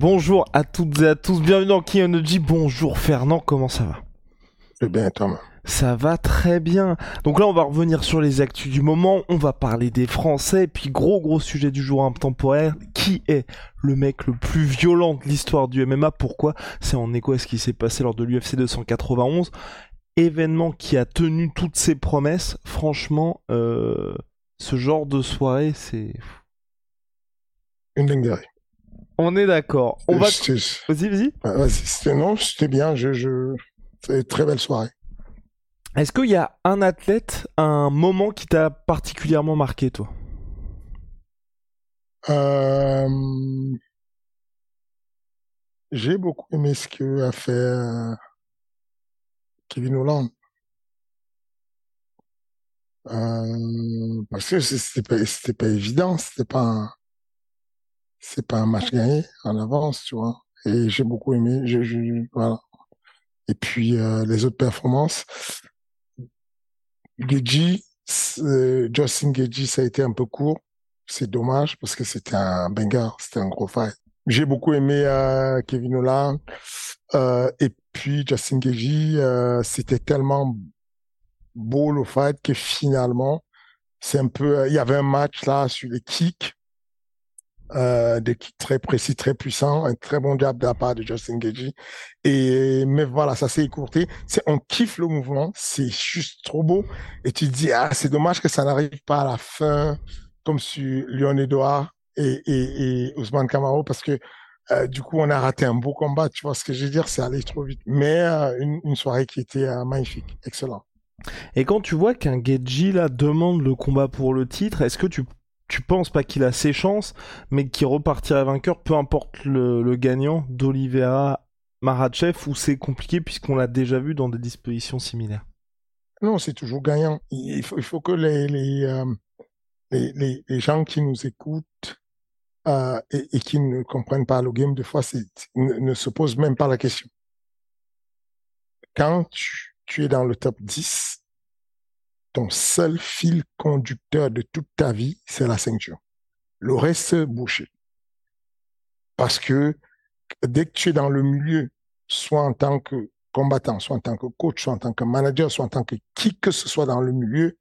Bonjour à toutes et à tous, bienvenue dans Kionoji. Bonjour Fernand, comment ça va? C'est bien, Tom. Ça va très bien. Donc là, on va revenir sur les actus du moment. On va parler des Français. Puis gros gros sujet du jour intemporel. Qui est le mec le plus violent de l'histoire du MMA Pourquoi? C'est en écho à ce qui s'est passé lors de l'UFC 291. Événement qui a tenu toutes ses promesses. Franchement, euh, ce genre de soirée, c'est... Une dinguerie. On est d'accord. On va... Vas-y, vas-y. c'était- non, c'était bien. Je, je... Très belle soirée. Est-ce qu'il y a un athlète, un moment qui t'a particulièrement marqué, toi? Euh, J'ai beaucoup aimé ce que a fait euh, Kevin Holland. Euh, parce que c'était pas, c'était pas évident, c'était pas un, c'est pas un match gagné en avance, tu vois. Et j'ai beaucoup aimé. Et puis euh, les autres performances, Geji, c'est- Justin Geji, ça a été un peu court. C'est dommage parce que c'était un banger, c'était un gros fight. J'ai beaucoup aimé euh, Kevin Holland euh, et puis Justin Geji, euh, c'était tellement beau le fight que finalement, c'est un peu, euh, il y avait un match là sur les kicks, euh, kicks très précis, très puissants, un très bon jab de la part de Justin Geji. Et mais voilà, ça s'est écourté. On kiffe le mouvement, c'est juste trop beau. Et tu te dis ah c'est dommage que ça n'arrive pas à la fin comme sur Léon Edouard et, et, et Ousmane Camaro parce que euh, du coup on a raté un beau combat. Tu vois ce que je veux dire? C'est allé trop vite. Mais euh, une, une soirée qui était euh, magnifique, excellent. Et quand tu vois qu'un Geji là demande le combat pour le titre, est-ce que tu tu penses pas qu'il a ses chances, mais qu'il repartirait vainqueur, peu importe le, gagnant d'Olivera Marachev, ou c'est compliqué puisqu'on l'a déjà vu dans des dispositions similaires Non, c'est toujours gagnant. Il faut, que euh, les, gens qui nous écoutent euh, et, qui ne comprennent pas le game, des fois, ne, se posent même pas la question. Quand tu es dans le top 10, ton seul fil conducteur de toute ta vie, c'est la ceinture. Le reste, bouché. Parce que dès que tu es dans le milieu, soit en tant que combattant, soit en tant que coach, soit en tant que manager, soit en tant que qui que ce soit dans le milieu,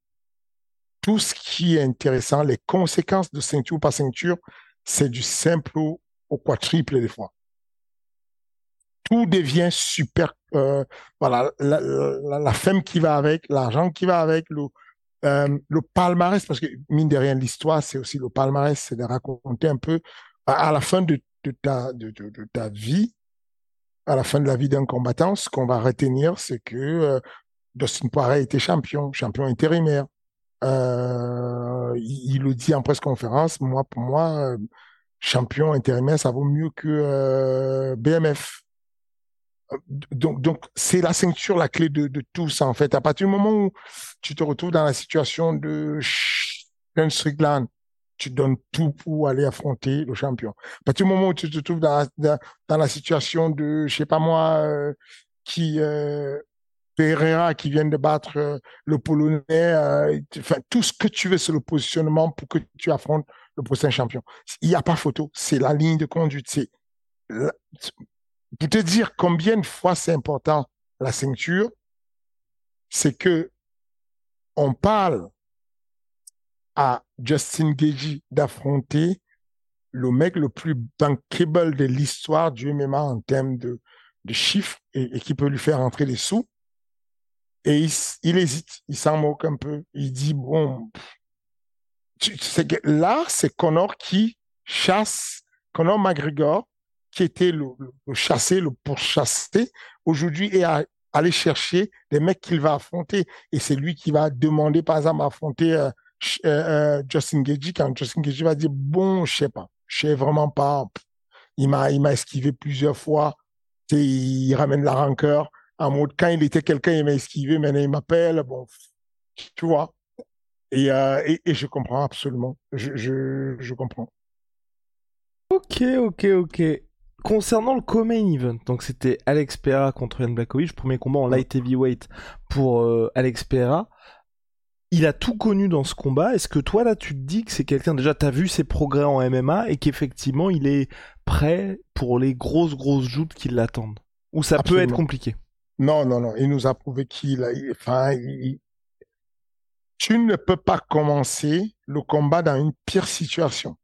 tout ce qui est intéressant, les conséquences de ceinture ou pas ceinture, c'est du simple au quadruple des fois. Tout devient super, euh, voilà, la, femme qui va avec, l'argent qui va avec, le, euh, le palmarès, parce que mine de rien, l'histoire, c'est aussi le palmarès, c'est de raconter un peu à, la fin de, de, ta, de, de, ta vie, à la fin de la vie d'un combattant, ce qu'on va retenir, c'est que euh, Dustin Poirier était champion, champion intérimaire. Il, il le dit en presse conférence. Moi, pour moi, champion intérimaire, ça vaut mieux que BMF. Donc, donc, c'est la ceinture la clé de, de tout ça en fait. À partir du moment où tu te retrouves dans la situation de Sean Strickland, tu donnes tout pour aller affronter le champion. À partir du moment où tu te trouves dans, dans, dans la situation de, je sais pas moi, euh, qui euh, Pereira qui vient de battre euh, le Polonais, euh, enfin tout ce que tu veux, c'est le positionnement pour que tu affrontes le prochain champion. Il n'y a pas photo, c'est la ligne de conduite. C'est pour te dire combien de fois c'est important la ceinture, c'est que on parle à Justin Gagey d'affronter le mec le plus bankable de l'histoire du MMA en termes de, chiffres et, qui peut lui faire entrer des sous. Et il, hésite, il s'en moque un peu. Il dit, bon, là, c'est Connor qui chasse Conor McGregor, qui était le, le le pourchassé, aujourd'hui est à, aller chercher des mecs qu'il va affronter. Et c'est lui qui va demander, par exemple, à affronter euh, euh, euh, Justin Gagey quand Justin Gagey va dire, bon, je sais pas, je sais vraiment pas. Il m'a, il m'a esquivé plusieurs fois. Il ramène la rancœur. En mode, quand il était quelqu'un, il m'a esquivé, maintenant il m'appelle. Bon, tu vois. Et, et, je comprends absolument. Je, je comprends. Ok, ok, ok. Concernant le co-main event, donc c'était Alex Pereira contre Jan Blakovic, premier combat en light heavyweight pour euh, Alex Pereira. Il a tout connu dans ce combat. Est-ce que toi là tu te dis que c'est quelqu'un déjà t'as vu ses progrès en MMA et qu'effectivement il est prêt pour les grosses grosses joutes qui l'attendent? Ou ça peut être compliqué? Non non non, il nous a prouvé qu'il a, enfin, il... tu ne peux pas commencer le combat dans une pire situation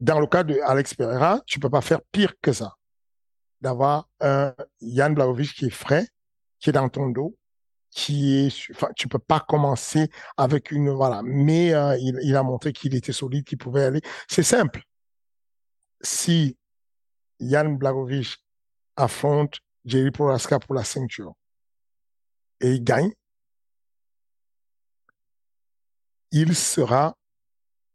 dans le cas de Alex Pereira, tu peux pas faire pire que ça. D'avoir un Yann Blaovic qui est frais, qui est dans ton dos, qui est, enfin, tu peux pas commencer avec une, voilà. Mais euh, il, il, a montré qu'il était solide, qu'il pouvait aller. C'est simple. Si Yann Blagovic affronte Jerry Proraska pour la ceinture et il gagne, il sera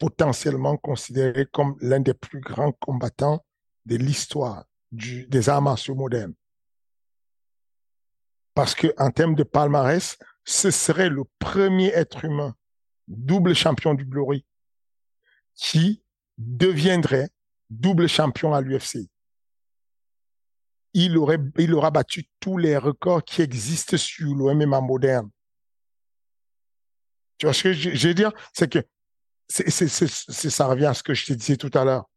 potentiellement considéré comme l'un des plus grands combattants de l'histoire des arts martiaux modernes. Parce que en termes de palmarès, ce serait le premier être humain double champion du Glory qui deviendrait double champion à l'UFC. Il il aura battu tous les records qui existent sur le MMA moderne. Tu vois ce que je veux dire? C'est que c'est, ça revient à ce que je te disais tout à l'heure.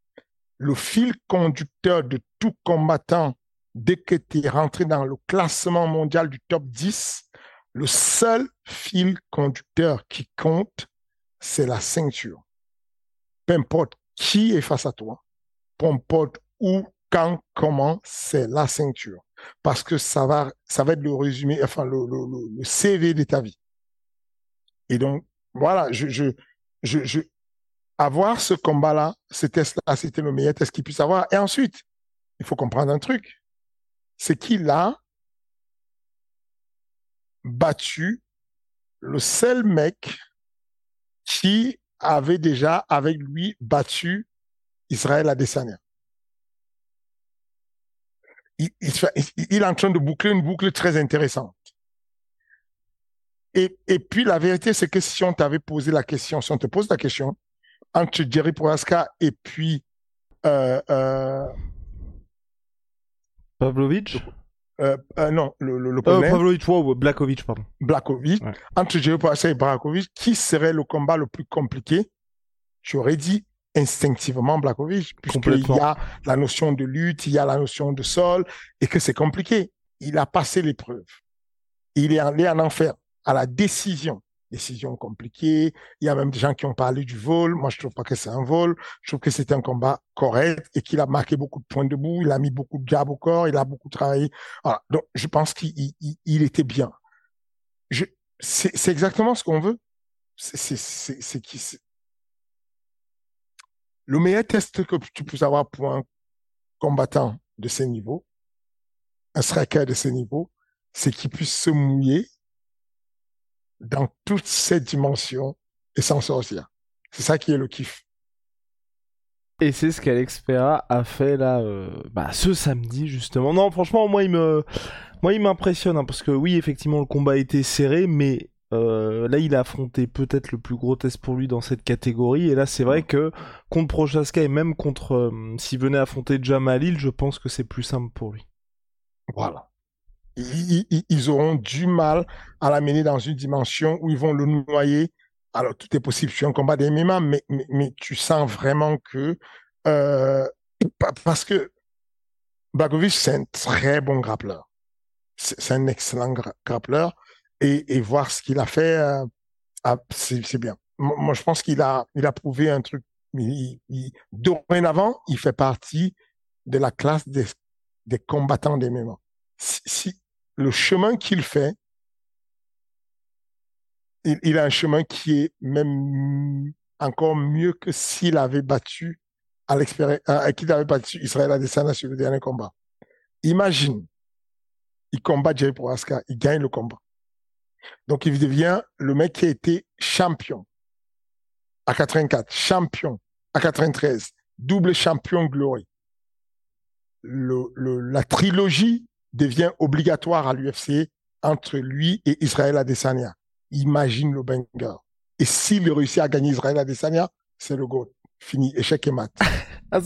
Le fil conducteur de tout combattant, dès que tu es rentré dans le classement mondial du top 10, le seul fil conducteur qui compte, c'est la ceinture. Peu importe qui est face à toi, peu importe où, quand, comment, c'est la ceinture. Parce que ça va, ça va être le résumé, enfin, le, CV de ta vie. Et donc, voilà, je, avoir ce combat-là, ce test-là, c'était le meilleur test qu'il puisse avoir. Et ensuite, il faut comprendre un truc. C'est qu'il a battu le seul mec qui avait déjà avec lui battu Israël Adesanya. Il, il, il, est en train de boucler une boucle très intéressante. Et, et puis la vérité, c'est que si on t'avait posé la question, si on te pose la question, entre Jerry Prohaska et puis euh, euh, Pavlovich euh, euh, non, le, le, le euh, Pavlovich, wow, Blakovic, pardon. Blakovic. Ouais. Entre Jerry Prohaska et Blakovic, qui serait le combat le plus compliqué? Tu aurais dit instinctivement Blakovic, puisqu'il y a la notion de lutte, il y a la notion de sol, et que c'est compliqué. Il a passé l'épreuve. Il est allé en enfer à la décision. Décision compliquée. Il y a même des gens qui ont parlé du vol. Moi, je trouve pas que c'est un vol. Je trouve que c'était un combat correct et qu'il a marqué beaucoup de points debout. Il a mis beaucoup de jab au corps. Il a beaucoup travaillé. Voilà. Donc, je pense qu'il il, il était bien. C'est exactement ce qu'on veut. C'est qui Le meilleur test que tu peux avoir pour un combattant de ce niveau, un striker de ce niveau, c'est qu'il puisse se mouiller dans toutes ces dimensions et s'en sortir. C'est ça qui est le kiff. Et c'est ce qu'Alex Pereira a fait là, euh, bah, ce samedi justement. Non, franchement, moi il me, moi il m'impressionne hein, parce que oui, effectivement, le combat a été serré, mais euh, là il a affronté peut-être le plus gros test pour lui dans cette catégorie. Et là, c'est vrai que contre Prochaska et même contre euh, s'il venait affronter Jamalil, je pense que c'est plus simple pour lui. Voilà ils, auront du mal à l'amener dans une dimension où ils vont le noyer. Alors, tout est possible sur un combat des MMA, mais, mais, tu sens vraiment que... Euh, parce que Bagovic, c'est un très bon grappleur. C'est un excellent gra grappleur. Et, et, voir ce qu'il a fait, euh, c'est bien. Moi, je pense qu'il a, il a prouvé un truc. Il, il, dorénavant, il fait partie de la classe des, des combattants des MMA. Le chemin qu'il fait, il, a un chemin qui est même encore mieux que s'il avait battu à l'expérience, qui n'avait pas Israël sur le dernier combat. Imagine, il combat Jerry Prohaska, il gagne le combat. Donc il devient le mec qui a été champion à 84, champion à 93, double champion glory. La trilogie devient obligatoire à l'UFC entre lui et Israël Adesanya. Imagine le banger. Et s'il réussit à gagner Israël Adesanya, c'est le GOAT. Fini, échec et mat. Ah,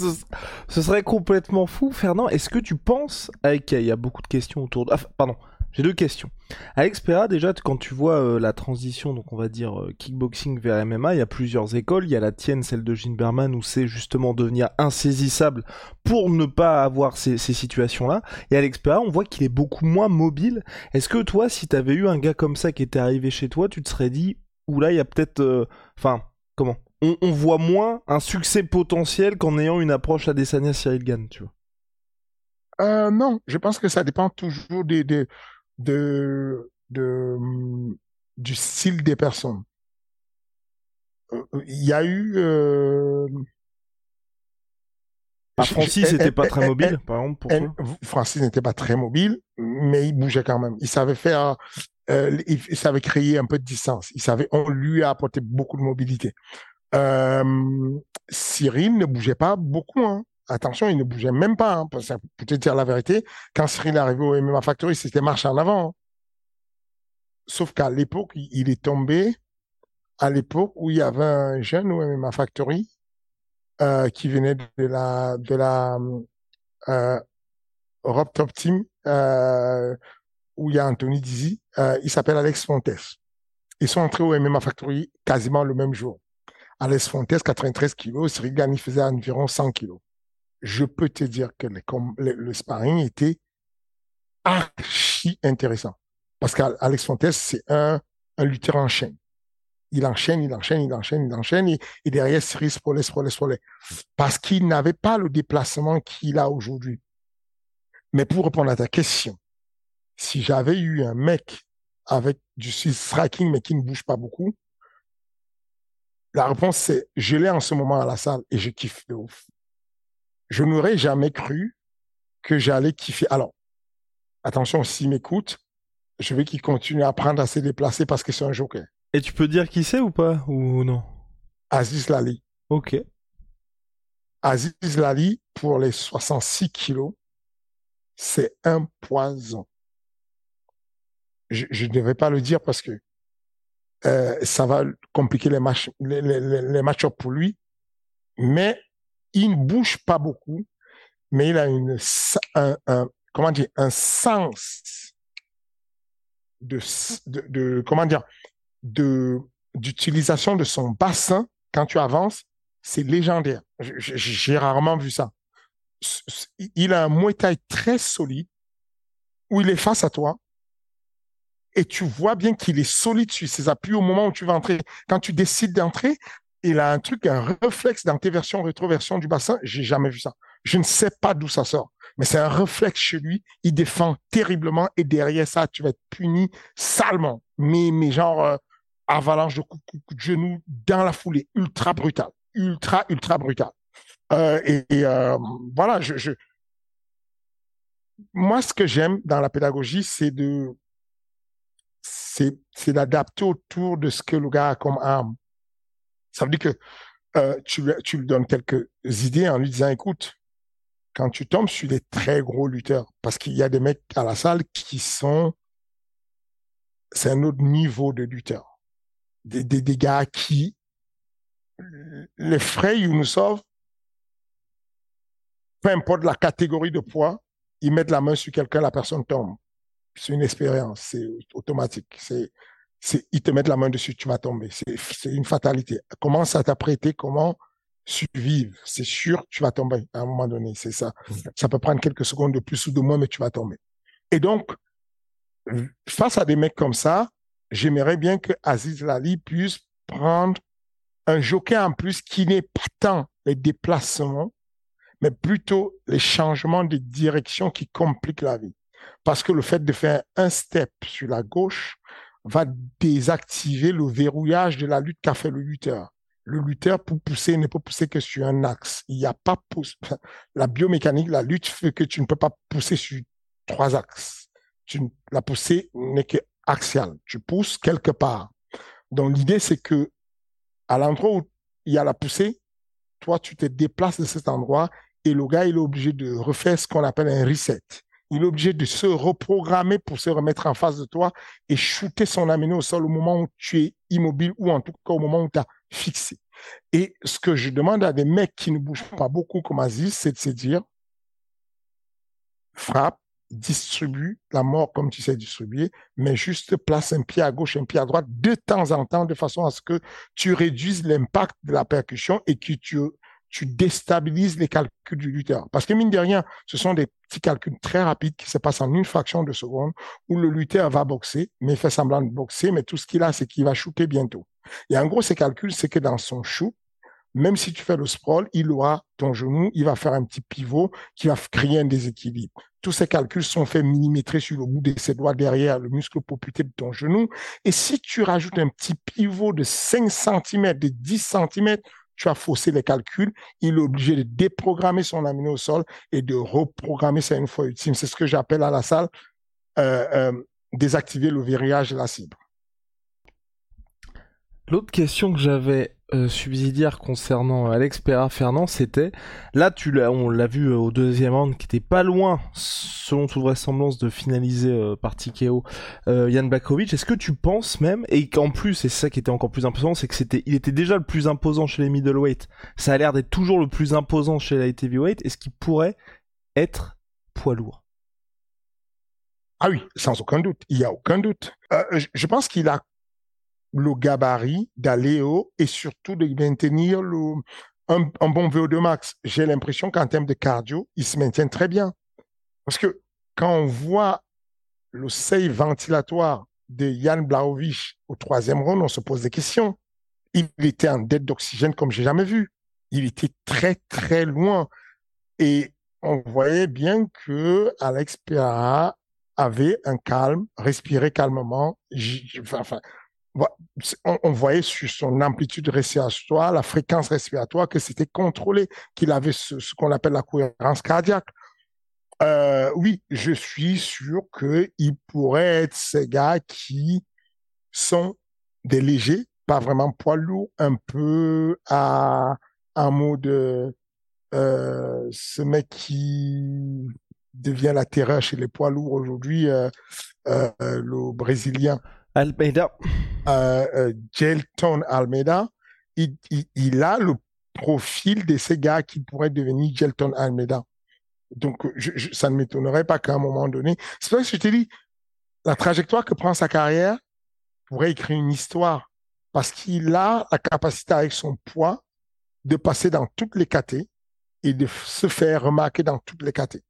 ce, serait complètement fou, Fernand. Est-ce que tu penses, avec il y a beaucoup de questions autour de... pardon, j'ai deux questions. Alex Pereira, déjà, quand tu vois euh, la transition, donc on va dire euh, kickboxing vers MMA, il y a plusieurs écoles. Il y a la tienne, celle de Gene Berman, où c'est justement devenir insaisissable pour ne pas avoir ces, situations-là. Et Alex Pereira, on voit qu'il est beaucoup moins mobile. Est-ce que toi, si t'avais eu un gars comme ça qui était arrivé chez toi, tu te serais dit, oula, il y a peut-être... Euh, enfin, comment? On, voit moins un succès potentiel qu'en ayant une approche à Desania Cyril Gann, tu vois non, je pense que ça dépend toujours des, de, de, mm, du style des personnes. Euh, il y a eu. Euh... Ah, Francis n'était pas très mobile, par exemple, pour toi? Francis n'était pas très mobile, mais il bougeait quand même. Il savait faire, euh, il, savait créer un peu de distance. Il savait, on lui a apporté beaucoup de mobilité. Euh, Cyril ne bougeait pas beaucoup. Hein attention, il ne bougeait même pas. Hein, pour te dire la vérité, quand Cyril est arrivé au MMA Factory, c'était marche en avant. Hein. Sauf qu'à l'époque, il est tombé à l'époque où il y avait un jeune au MMA Factory euh, qui venait de la euh, Europe Top Team euh, où il y a Anthony Dizzy. Il s'appelle Alex Fontes. Ils sont entrés au MMA Factory quasiment le même jour. Alex Fontes, 93 kilos, Cyril Gani faisait environ 100 kilos je peux te dire que le sparring était archi intéressant. Parce qu'Alex Fontes, c'est un, lutteur en chaîne. Il enchaîne, il enchaîne, il enchaîne, il enchaîne, et, et derrière, Cyril Spolet, Spolet, Spolet. Parce qu'il n'avait pas le déplacement qu'il a aujourd'hui. Mais pour répondre à ta question, si j'avais eu un mec avec du striking, mais qui ne bouge pas beaucoup, la réponse c'est, je l'ai en ce moment à la salle et je kiffe de ouf je n'aurais jamais cru que j'allais kiffer. Alors, attention, s'il m'écoute, je veux qu'il continue à apprendre à se déplacer parce que c'est un joker. Et tu peux dire qui c'est ou pas Ou non? Aziz Lali. Ok. Aziz Lali, pour les 66 kilos, c'est un poison. Je ne devais pas le dire parce que euh, ça va compliquer les matchs les, les, les match pour lui. Mais il ne bouge pas beaucoup, mais il a une, un, comment dire, un sens de, de, comment dire, de, d'utilisation de son bassin quand tu avances, c'est légendaire. J'ai rarement vu ça. Il a un Muay très solide où il est face à toi et tu vois bien qu'il est solide sur ses appuis au moment où tu vas entrer. Quand tu décides d'entrer, il a un truc, un réflexe d'interversion, rétroversion du bassin. J'ai jamais vu ça. Je ne sais pas d'où ça sort, mais c'est un réflexe chez lui. Il défend terriblement et derrière ça, tu vas être puni salement. Mais, mais genre, euh, avalanche de coups, de genoux dans la foulée, ultra brutal, ultra, ultra brutal. Euh, et, euh, voilà, je, je, moi, ce que j'aime dans la pédagogie, c'est de, c'est d'adapter autour de ce que le gars a comme arme. Ça veut dire que euh, tu, lui donnes quelques idées en lui disant, écoute, quand tu tombes sur des très gros lutteurs, parce qu'il y a des mecs à la salle qui sont, c'est un autre niveau de lutteurs. Des, des, des gars qui, les frais Younousov, peu importe la catégorie de poids, ils mettent la main sur quelqu'un, la personne tombe. C'est une expérience, c'est automatique. C'est ils te mettent la main dessus, tu vas tomber. C'est une fatalité. Commence à t'apprêter, comment survivre? C'est sûr, tu vas tomber à un moment donné. C'est ça. Ça peut prendre quelques secondes de plus ou de moins, mais tu vas tomber. Et donc, face à des mecs comme ça, j'aimerais bien que Aziz Lali puisse prendre un joker en plus qui n'est pas tant les déplacements, mais plutôt les changements de direction qui compliquent la vie. Parce que le fait de faire un step sur la gauche va désactiver le verrouillage de la lutte qu'a fait le lutteur. Le lutteur, pour pousser, ne peut pousser que sur un axe. Il n'y a pas. La biomécanique, la lutte fait que tu ne peux pas pousser sur trois axes. La poussée n'est que axiale. Tu pousses quelque part. Donc, l'idée, c'est que à l'endroit où il y a la poussée, toi, tu te déplaces de cet endroit et le gars, il est obligé de refaire ce qu'on appelle un reset. Il est obligé de se reprogrammer pour se remettre en face de toi et shooter son amené au sol au moment où tu es immobile ou en tout cas au moment où tu as fixé. Et ce que je demande à des mecs qui ne bougent pas beaucoup comme Aziz, c'est de se dire, frappe, distribue la mort comme tu sais distribuer, mais juste place un pied à gauche, un pied à droite de temps en temps de façon à ce que tu réduises l'impact de la percussion et que tu tu déstabilises les calculs du lutteur. Parce que mine de rien, ce sont des petits calculs très rapides qui se passent en une fraction de seconde où le lutteur va boxer, mais fait semblant de boxer, mais tout ce qu'il a, c'est qu'il va shooter bientôt. Et en gros, ces calculs, c'est que dans son shoot, même si tu fais le sprawl, il aura ton genou, il va faire un petit pivot qui va créer un déséquilibre. Tous ces calculs sont faits millimétrés sur le bout de ses doigts derrière le muscle poputé de ton genou. Et si tu rajoutes un petit pivot de 5 cm, de 10 cm, tu as faussé les calculs, il est obligé de déprogrammer son amino au sol et de reprogrammer ça une fois ultime. C'est ce que j'appelle à la salle euh, euh, désactiver le verrouillage de la cible. L'autre question que j'avais euh, subsidiaire concernant Alex Pereira Fernand, c'était là tu on l'a vu euh, au deuxième round, qui était pas loin, selon toute vraisemblance, de finaliser euh, par Tikeo Jan Bakovic. Est-ce que tu penses même, et qu'en plus, et c'est ça qui était encore plus imposant, c'est que c'était, il était déjà le plus imposant chez les middleweight. Ça a l'air d'être toujours le plus imposant chez la heavyweight. Est-ce qu'il pourrait être poids lourd? Ah oui, sans aucun doute. Il y a aucun doute. je pense qu'il a le gabarit d'aller haut et surtout de maintenir le, un, bon VO2 max. J'ai l'impression qu'en termes de cardio, il se maintient très bien. Parce que quand on voit le seuil ventilatoire de Jan Blaovic au troisième round, on se pose des questions. Il était en dette d'oxygène comme j'ai jamais vu. Il était très, très loin. Et on voyait bien que Alex Pereira avait un calme, respirait calmement. Enfin, on, voyait sur son amplitude respiratoire, la fréquence respiratoire, que c'était contrôlé, qu'il avait ce, qu'on appelle la cohérence cardiaque. Euh, oui, je suis sûr qu'il pourrait être ces gars qui sont des légers, pas vraiment poids lourds, un peu à un mode euh, ce mec qui devient la terreur chez les poids lourds aujourd'hui, euh le Brésilien. Almeida. Euh, euh, Gelton Almeida, il, a le profil de ces gars qui pourraient devenir Gelton Almeida. Donc, ça ne m'étonnerait pas qu'à un moment donné, c'est pour ça que je te dis, la trajectoire que prend sa carrière pourrait écrire une histoire parce qu'il a la capacité avec son poids de passer dans toutes les catés et de se faire remarquer dans toutes les catés.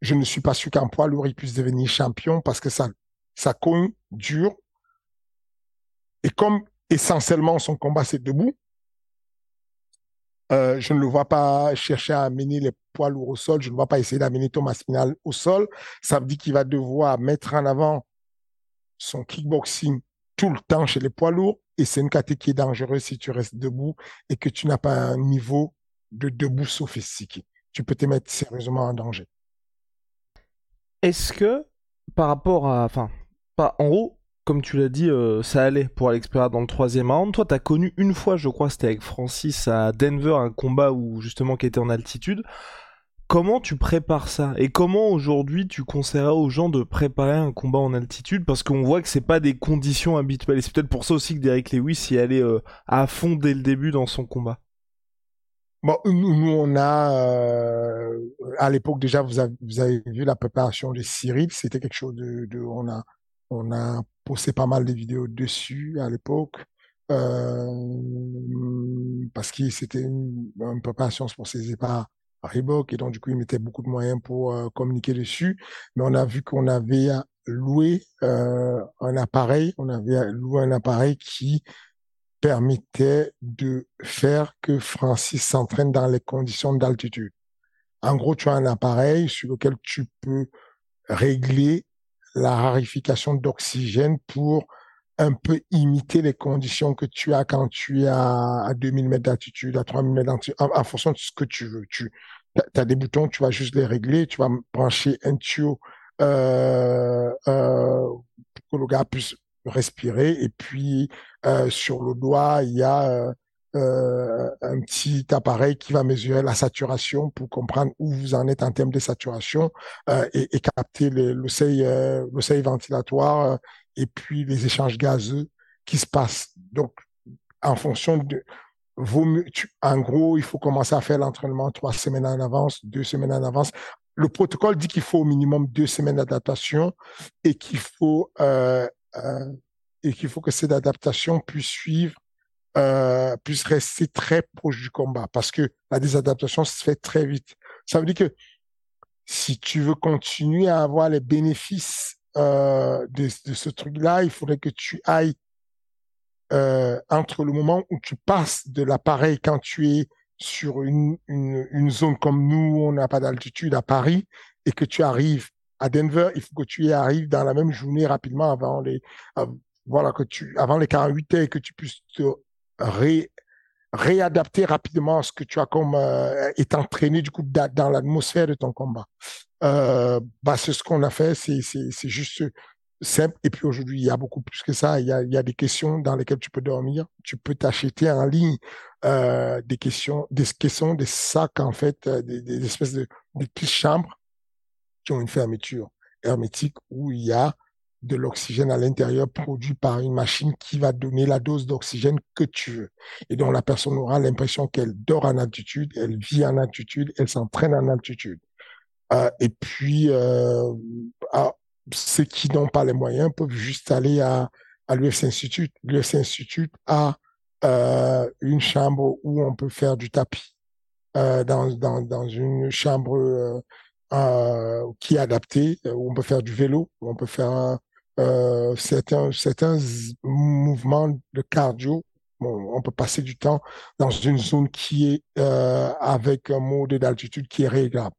Je ne suis pas sûr qu'un poids lourd puisse devenir champion parce que ça ça cogne dur. Et comme essentiellement son combat c'est debout, euh, je ne le vois pas chercher à amener les poids lourds au sol, je ne vois pas essayer d'amener Thomas Spinal au sol. Ça veut dire qu'il va devoir mettre en avant son kickboxing tout le temps chez les poids lourds et c'est une catégorie qui est dangereuse si tu restes debout et que tu n'as pas un niveau de debout sophistiqué. Tu peux te mettre sérieusement en danger. Est-ce que par rapport à, en haut, comme tu l'as dit, euh, ça allait pour Alex Pereira dans le troisième round. Toi, t'as connu une fois, je crois, c'était avec Francis à Denver, un combat où justement qui était en altitude. Comment tu prépares ça? Et comment aujourd'hui tu conseillerais aux gens de préparer un combat en altitude? Parce qu'on voit que c'est pas des conditions habituelles. Et c'est peut-être pour ça aussi que Derek Lewis y allait euh, à fond dès le début dans son combat. Bon, nous, on a, euh, à l'époque déjà, vous avez, vous avez vu la préparation de Cyril, c'était quelque chose de, de, on a, on a posté pas mal de vidéos dessus à l'époque. Euh, parce que c'était une, une, préparation sponsorisée par Reebok et donc du coup ils mettaient beaucoup de moyens pour euh, communiquer dessus. Mais on a vu qu'on avait loué euh, un appareil, on avait loué un appareil qui permettait de faire que Francis s'entraîne dans les conditions d'altitude. En gros, tu as un appareil sur lequel tu peux régler la rarification d'oxygène pour un peu imiter les conditions que tu as quand tu es à, 2000 mètres d'altitude, à 3000 mètres d'altitude, en, fonction de ce que tu veux. Tu as des boutons, tu vas juste les régler, tu vas brancher un tuyau euh, euh, pour que le gars puisse respirer. Et puis, euh, sur le doigt, il y a euh, un petit appareil qui va mesurer la saturation pour comprendre où vous en êtes en termes de saturation euh, et, capter le, seuil, euh, le seuil ventilatoire et puis les échanges gazeux qui se passent. Donc, en fonction de vos, en gros, il faut commencer à faire l'entraînement trois semaines en avance, deux semaines en avance. Le protocole dit qu'il faut au minimum deux semaines d'adaptation et qu'il faut et qu'il faut que cette adaptation puisse suivre euh, puisse rester très proche du combat parce que la désadaptation se fait très vite. Ça veut dire que si tu veux continuer à avoir les bénéfices euh, de, ce truc-là, il faudrait que tu ailles euh, entre le moment où tu passes de l'appareil quand tu es sur une, zone comme nous, on n'a pas d'altitude à Paris, et que tu arrives à Denver, il faut que tu y arrives dans la même journée rapidement avant les, voilà, que tu, avant les 48 heures et que tu puisses te ré, réadapter rapidement ce que tu as comme euh, est entraîné du coup dans l'atmosphère de ton combat. Euh, bah, c'est ce qu'on a fait, c'est juste simple. Et puis aujourd'hui, il y a beaucoup plus que ça. Il y a, il y a des questions dans lesquelles tu peux dormir. Tu peux t'acheter en ligne euh, des questions, des questions, des sacs en fait, euh, des, espèces de des petites chambres qui ont une fermeture hermétique où il y a de l'oxygène à l'intérieur produit par une machine qui va donner la dose d'oxygène que tu veux. Et donc la personne aura l'impression qu'elle dort en altitude, elle vit en altitude, elle s'entraîne en altitude. Euh, et puis, euh, ceux qui n'ont pas les moyens peuvent juste aller à, à l'UFC Institute. L'UFC Institute a euh, une chambre où on peut faire du tapis. Dans, dans, dans une chambre qui est adaptée, où on peut faire du vélo, où on peut faire euh, certains, certains mouvements de cardio. Bon, on peut passer du temps dans une zone qui est euh, avec un mode d'altitude qui est réglable.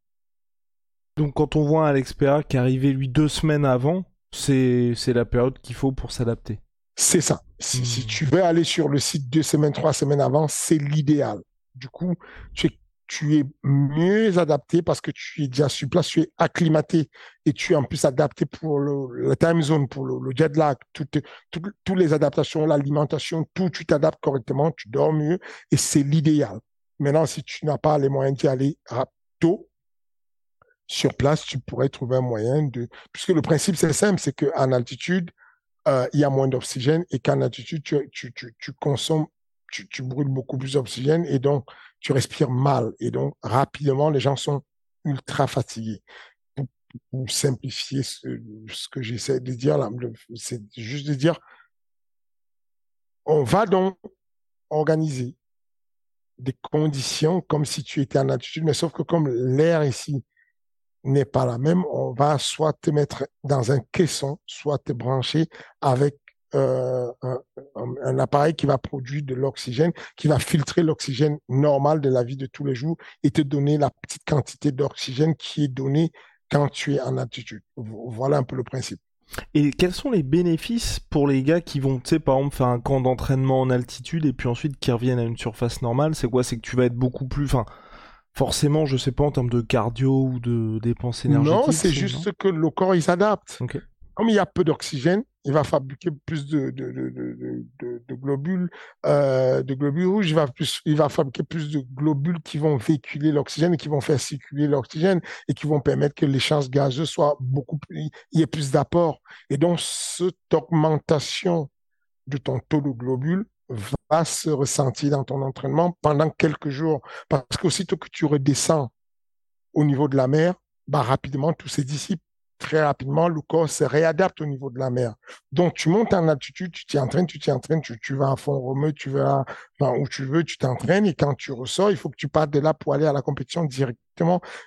Donc quand on voit Alex Pereira qui est arrivé lui deux semaines avant, c'est la période qu'il faut pour s'adapter. C'est ça. Si, si, hmm. tu veux aller sur le site deux semaines, trois semaines avant, c'est l'idéal. Du coup, tu es tu es mieux adapté parce que tu es déjà sur place, tu es acclimaté et tu es en plus adapté pour le, time zone, pour le, jet lag, toutes tout, les adaptations, l'alimentation, tout, tu t'adaptes correctement, tu dors mieux et c'est l'idéal. Maintenant, si tu n'as pas les moyens d'y aller tôt, sur place, tu pourrais trouver un moyen de... Puisque le principe, c'est simple, c'est qu'en altitude, euh, il y a moins d'oxygène et qu'en altitude, tu, consommes, tu brûles beaucoup plus d'oxygène et donc tu respires mal. Et donc, rapidement, les gens sont ultra fatigués. Pour, simplifier ce, que j'essaie de dire c'est juste de dire, on va donc organiser des conditions comme si tu étais en altitude, mais sauf que comme l'air ici n'est pas la même, on va soit te mettre dans un caisson, soit te brancher avec euh, un, un, appareil qui va produire de l'oxygène, qui va filtrer l'oxygène normal de la vie de tous les jours et te donner la petite quantité d'oxygène qui est donnée quand tu es en altitude. Voilà un peu le principe. Et quels sont les bénéfices pour les gars qui vont, tu sais, par exemple, faire un camp d'entraînement en altitude et puis ensuite qui reviennent à une surface normale? C'est quoi? C'est que tu vas être beaucoup plus, enfin, forcément, je sais pas en termes de cardio ou de dépenses énergétiques. Non, c'est juste que le corps il s'adapte. Comme il y a peu d'oxygène, il va fabriquer plus de, globules, euh, de globules rouges, il va, plus, il va fabriquer plus de globules qui vont véhiculer l'oxygène et qui vont faire circuler l'oxygène et qui vont permettre que l'échange gazeux soit beaucoup plus, il y ait plus d'apport. Et donc, cette augmentation de ton taux de globules va se ressentir dans ton entraînement pendant quelques jours. Parce qu'aussitôt que tu redescends au niveau de la mer, bah, rapidement, tout se dissipe très rapidement, le corps se réadapte au niveau de la mer. Donc, tu montes en altitude, tu t'y entraînes, tu t'y entraînes, tu, tu, vas à fond romeu, tu vas où tu veux, tu t'entraînes et quand tu ressors, il faut que tu partes de là pour aller à la compétition directement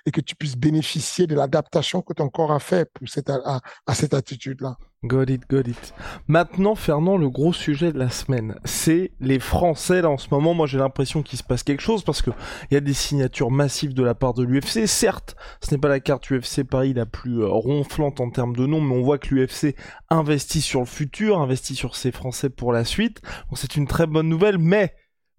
et que tu puisses bénéficier de l'adaptation que ton corps a fait pour cette, à, cette attitude-là. Got it, got it. Maintenant, Fernand, le gros sujet de la semaine, c'est les Français. Là, en ce moment, moi, j'ai l'impression qu'il se passe quelque chose parce que il y a des signatures massives de la part de l'UFC. Certes, ce n'est pas la carte UFC Paris la plus euh, ronflante en termes de nom, mais on voit que l'UFC investit sur le futur, investit sur ses Français pour la suite. C'est une très bonne nouvelle, mais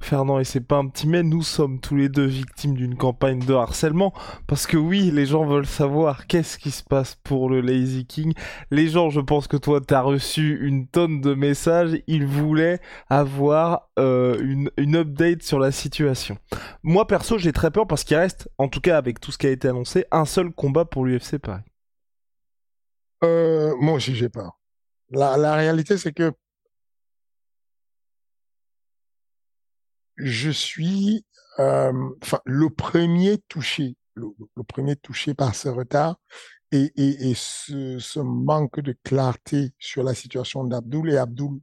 Fernand, et c'est pas un petit mais, nous sommes tous les deux victimes d'une campagne de harcèlement, parce que oui, les gens veulent savoir qu'est-ce qui se passe pour le Lazy King. Les gens, je pense que toi, t'as reçu une tonne de messages, ils voulaient avoir euh, une, update sur la situation. Moi, perso, j'ai très peur parce qu'il reste, en tout cas avec tout ce qui a été annoncé, un seul combat pour l'UFC Paris. Euh, moi aussi, j'ai peur. La, la réalité, c'est que je suis euh, enfin le premier touché, le, premier touché par ce retard et, et, et ce, ce, manque de clarté sur la situation d'Abdoul et Abdoul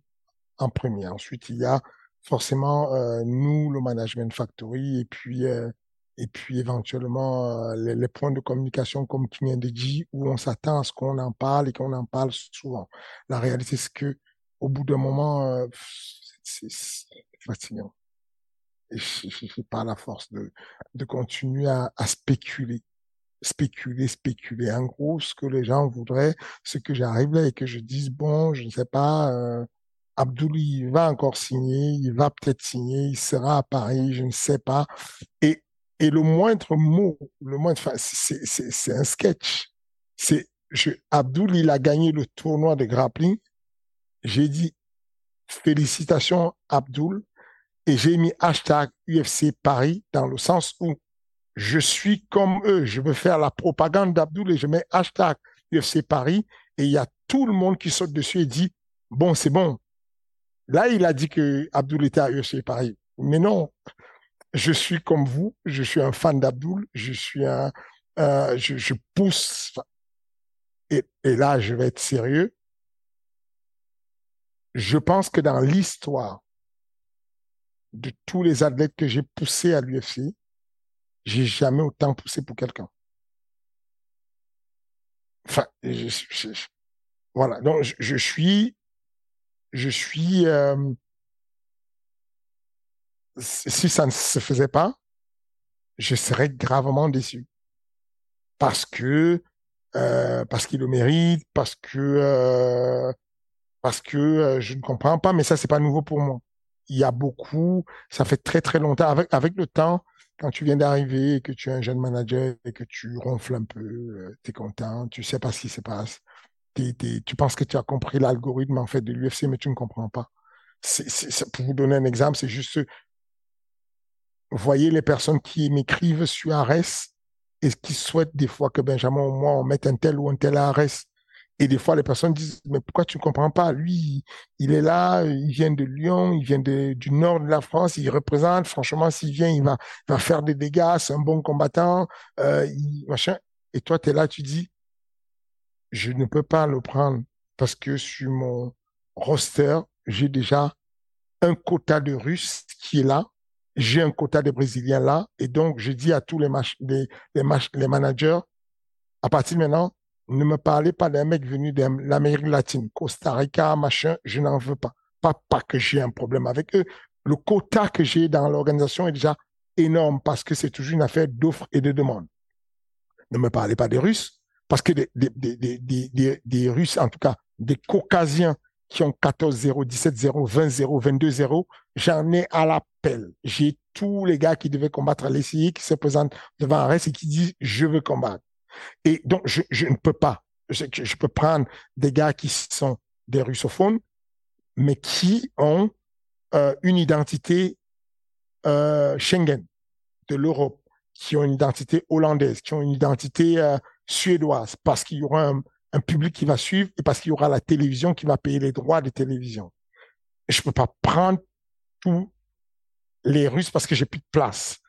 en premier. Ensuite, il y a forcément euh, nous, le Management Factory, et puis euh, et puis éventuellement euh, les, les, points de communication comme tu viens de dire, où on s'attend à ce qu'on en parle et qu'on en parle souvent. La réalité, c'est que au bout d'un moment, euh, c'est fatigant pas la force de, de continuer à, à, spéculer, spéculer, spéculer. En gros, ce que les gens voudraient, c'est que j'arrive là et que je dise, bon, je ne sais pas, euh, Abdoul, il va encore signer, il va peut-être signer, il sera à Paris, je ne sais pas. Et, et le moindre mot, le moindre, enfin, c'est un sketch. C'est, je, il a gagné le tournoi de grappling. J'ai dit, félicitations, Abdoul et j'ai mis hashtag UFC Paris dans le sens où je suis comme eux, je veux faire la propagande d'Abdoul et je mets hashtag UFC Paris et il y a tout le monde qui saute dessus et dit bon c'est bon. Là il a dit que Abdoul était à UFC Paris, mais non, je suis comme vous, je suis un fan d'Abdoul, je suis un, je, pousse. Et là je vais être sérieux. Je pense que dans l'histoire de tous les athlètes que j'ai poussés à l'UFC, j'ai jamais autant poussé pour quelqu'un. Enfin, je, voilà. Donc, je, suis, je suis, euh, si ça ne se faisait pas, je serais gravement déçu. Parce que, euh, parce qu'il le mérite, parce que, euh, parce que je ne comprends pas, mais ça, c'est pas nouveau pour moi il y a beaucoup, ça fait très très longtemps. Avec, le temps, quand tu viens d'arriver et que tu es un jeune manager et que tu ronfles un peu, euh, tu es content, tu sais pas ce qui se passe. Tu penses que tu as compris l'algorithme en fait de l'UFC, mais tu ne comprends pas. Pour vous donner un exemple, c'est juste, voyez les personnes qui m'écrivent sur Ares et qui souhaitent des fois que Benjamin ou moi on mette un tel ou un tel Ares et des fois, les personnes disent, mais pourquoi tu ne comprends pas? Lui, il est là, il vient de Lyon, il vient du nord de la France, il représente, franchement, s'il vient, il va, va faire des dégâts, c'est un bon combattant, euh, machin. Et toi, tu es là, tu dis, je ne peux pas le prendre parce que sur mon roster, j'ai déjà un quota de Russes qui est là, j'ai un quota de Brésiliens là, et donc je dis à tous les, les, les, les managers, à partir maintenant, ne me parlez pas d'un mec venu de l'Amérique latine, Costa Rica, machin, je n'en veux pas. Pas, pas que j'ai un problème avec eux. Le quota que j'ai dans l'organisation est déjà énorme parce que c'est toujours une affaire d'offres et de demandes. Ne me parlez pas des Russes, parce que des, Russes, en tout cas des Caucasiens qui ont 14-0, 17-0, 20-0, 22-0, j'en ai à l'appel. J'ai tous les gars qui devaient combattre à l'ECI qui se présentent devant reste et qui disent je veux combattre. Et donc, je, ne peux pas. Je, je, peux prendre des gars qui sont des russophones, mais qui ont euh, une identité euh, Schengen de l'Europe, qui ont une identité hollandaise, qui ont une identité euh, suédoise, parce qu'il y aura un, public qui va suivre et parce qu'il y aura la télévision qui va payer les droits de télévision. Je peux pas prendre tous les Russes parce que j'ai plus de place.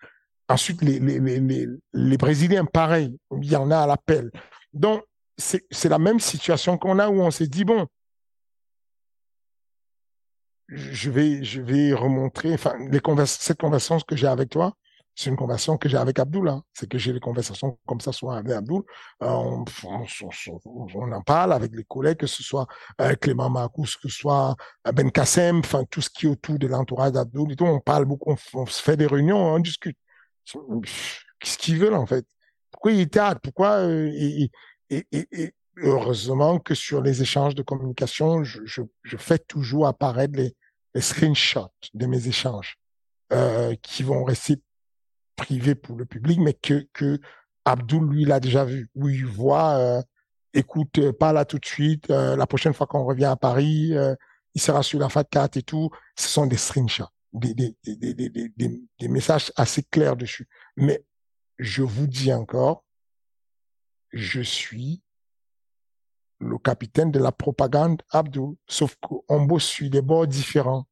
Ensuite, les, les, les, les, Brésiliens, pareil, il y en a à l'appel. Donc, c'est la même situation qu'on a où on s'est dit, bon, je vais, je vais remontrer, enfin, les cette conversation que j'ai avec toi, c'est une conversation que j'ai avec Abdoul. Hein. C'est que j'ai des conversations comme ça souvent avec Abdoul. Euh, on, on, en parle avec les collègues, que ce soit euh, Clément Marcous, que ce soit euh, Ben Kassem, enfin tout ce qui est autour de l'entourage d'Abdoul tout. On parle beaucoup, on, se fait des réunions, on discute. Qu'est-ce qu'ils veulent en fait? Pourquoi ils théâtre Pourquoi euh, et, heureusement que sur les échanges de communication, je, fais toujours apparaître les, screenshots de mes échanges euh, qui vont rester privés pour le public, mais que, que Abdul, lui, l'a déjà vu, où il voit, euh, écoute, pas là tout de suite, la prochaine fois qu'on revient à Paris, il sera sur la FAT 4 et tout. Ce sont des screenshots, des, des, des, des, messages assez clairs dessus. Mais je vous dis encore, je suis le capitaine de la propagande Abdul, sauf qu'on bosse sur des bords différents.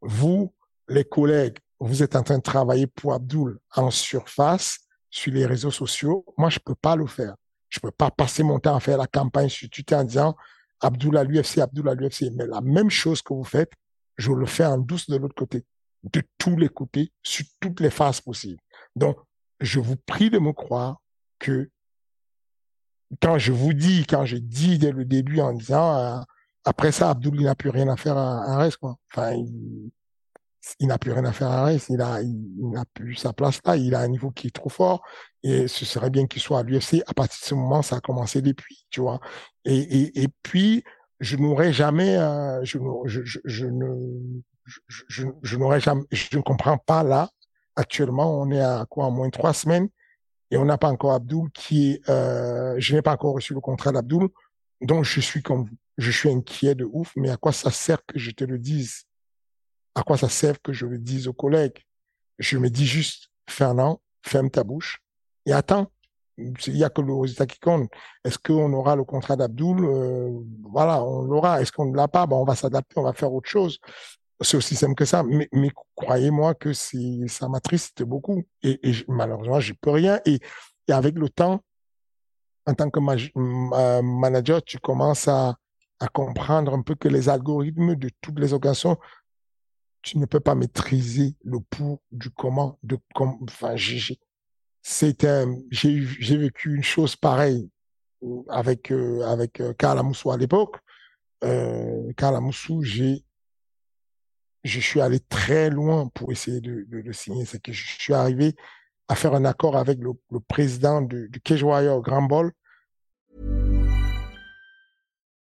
Vous, les collègues, vous êtes en train de travailler pour Abdul en surface sur les réseaux sociaux. Moi, je peux pas le faire. Je peux pas passer mon temps à faire la campagne sur Twitter en disant Abdul à l'UFC, Abdul à l'UFC. Mais la même chose que vous faites, je le fais en douce de l'autre côté, de tous les côtés, sur toutes les phases possibles. Donc, je vous prie de me croire que quand je vous dis, quand je dis dès le début en disant, euh, après ça, Abdul, il n'a plus rien à faire à, Reste, quoi. Enfin, il, n'a plus rien à faire à Reste. Il a, il, n'a plus sa place là. Il a un niveau qui est trop fort. Et ce serait bien qu'il soit à l'UFC. À partir de ce moment, ça a commencé depuis, tu vois. Et, et puis, je n'aurais jamais, euh, je, je, je, je, ne, je, je, jamais, je ne comprends pas là. Actuellement, on est à quoi, en moins de trois semaines et on n'a pas encore Abdoul qui est, euh, je n'ai pas encore reçu le contrat d'Abdoul, donc je suis comme vous. Je suis inquiet de ouf, mais à quoi ça sert que je te le dise? À quoi ça sert que je le dise aux collègues? Je me dis juste, Fernand, ferme ta bouche et attends. Il y a que le résultat qui compte. Est-ce qu'on aura le contrat d'Abdoul? Euh, voilà, on l'aura. Est-ce qu'on ne l'a pas? Ben, on va s'adapter, on va faire autre chose. C'est aussi simple que ça. Mais, croyez-moi que ça m'attriste beaucoup. Et, malheureusement, je peux rien. Et, avec le temps, en tant que manager, tu commences à, à comprendre un peu que les algorithmes de toutes les organisations, tu ne peux pas maîtriser le pour du comment, de comme, enfin, j'ai, c'était, j'ai, j'ai vécu une chose pareille avec, euh, avec euh, Karl Amoussou à l'époque. Euh, Karl Amoussou, j'ai, je suis allé très loin pour essayer de, de, de signer. C'est que je suis arrivé à faire un accord avec le, président du, du Grand Ball.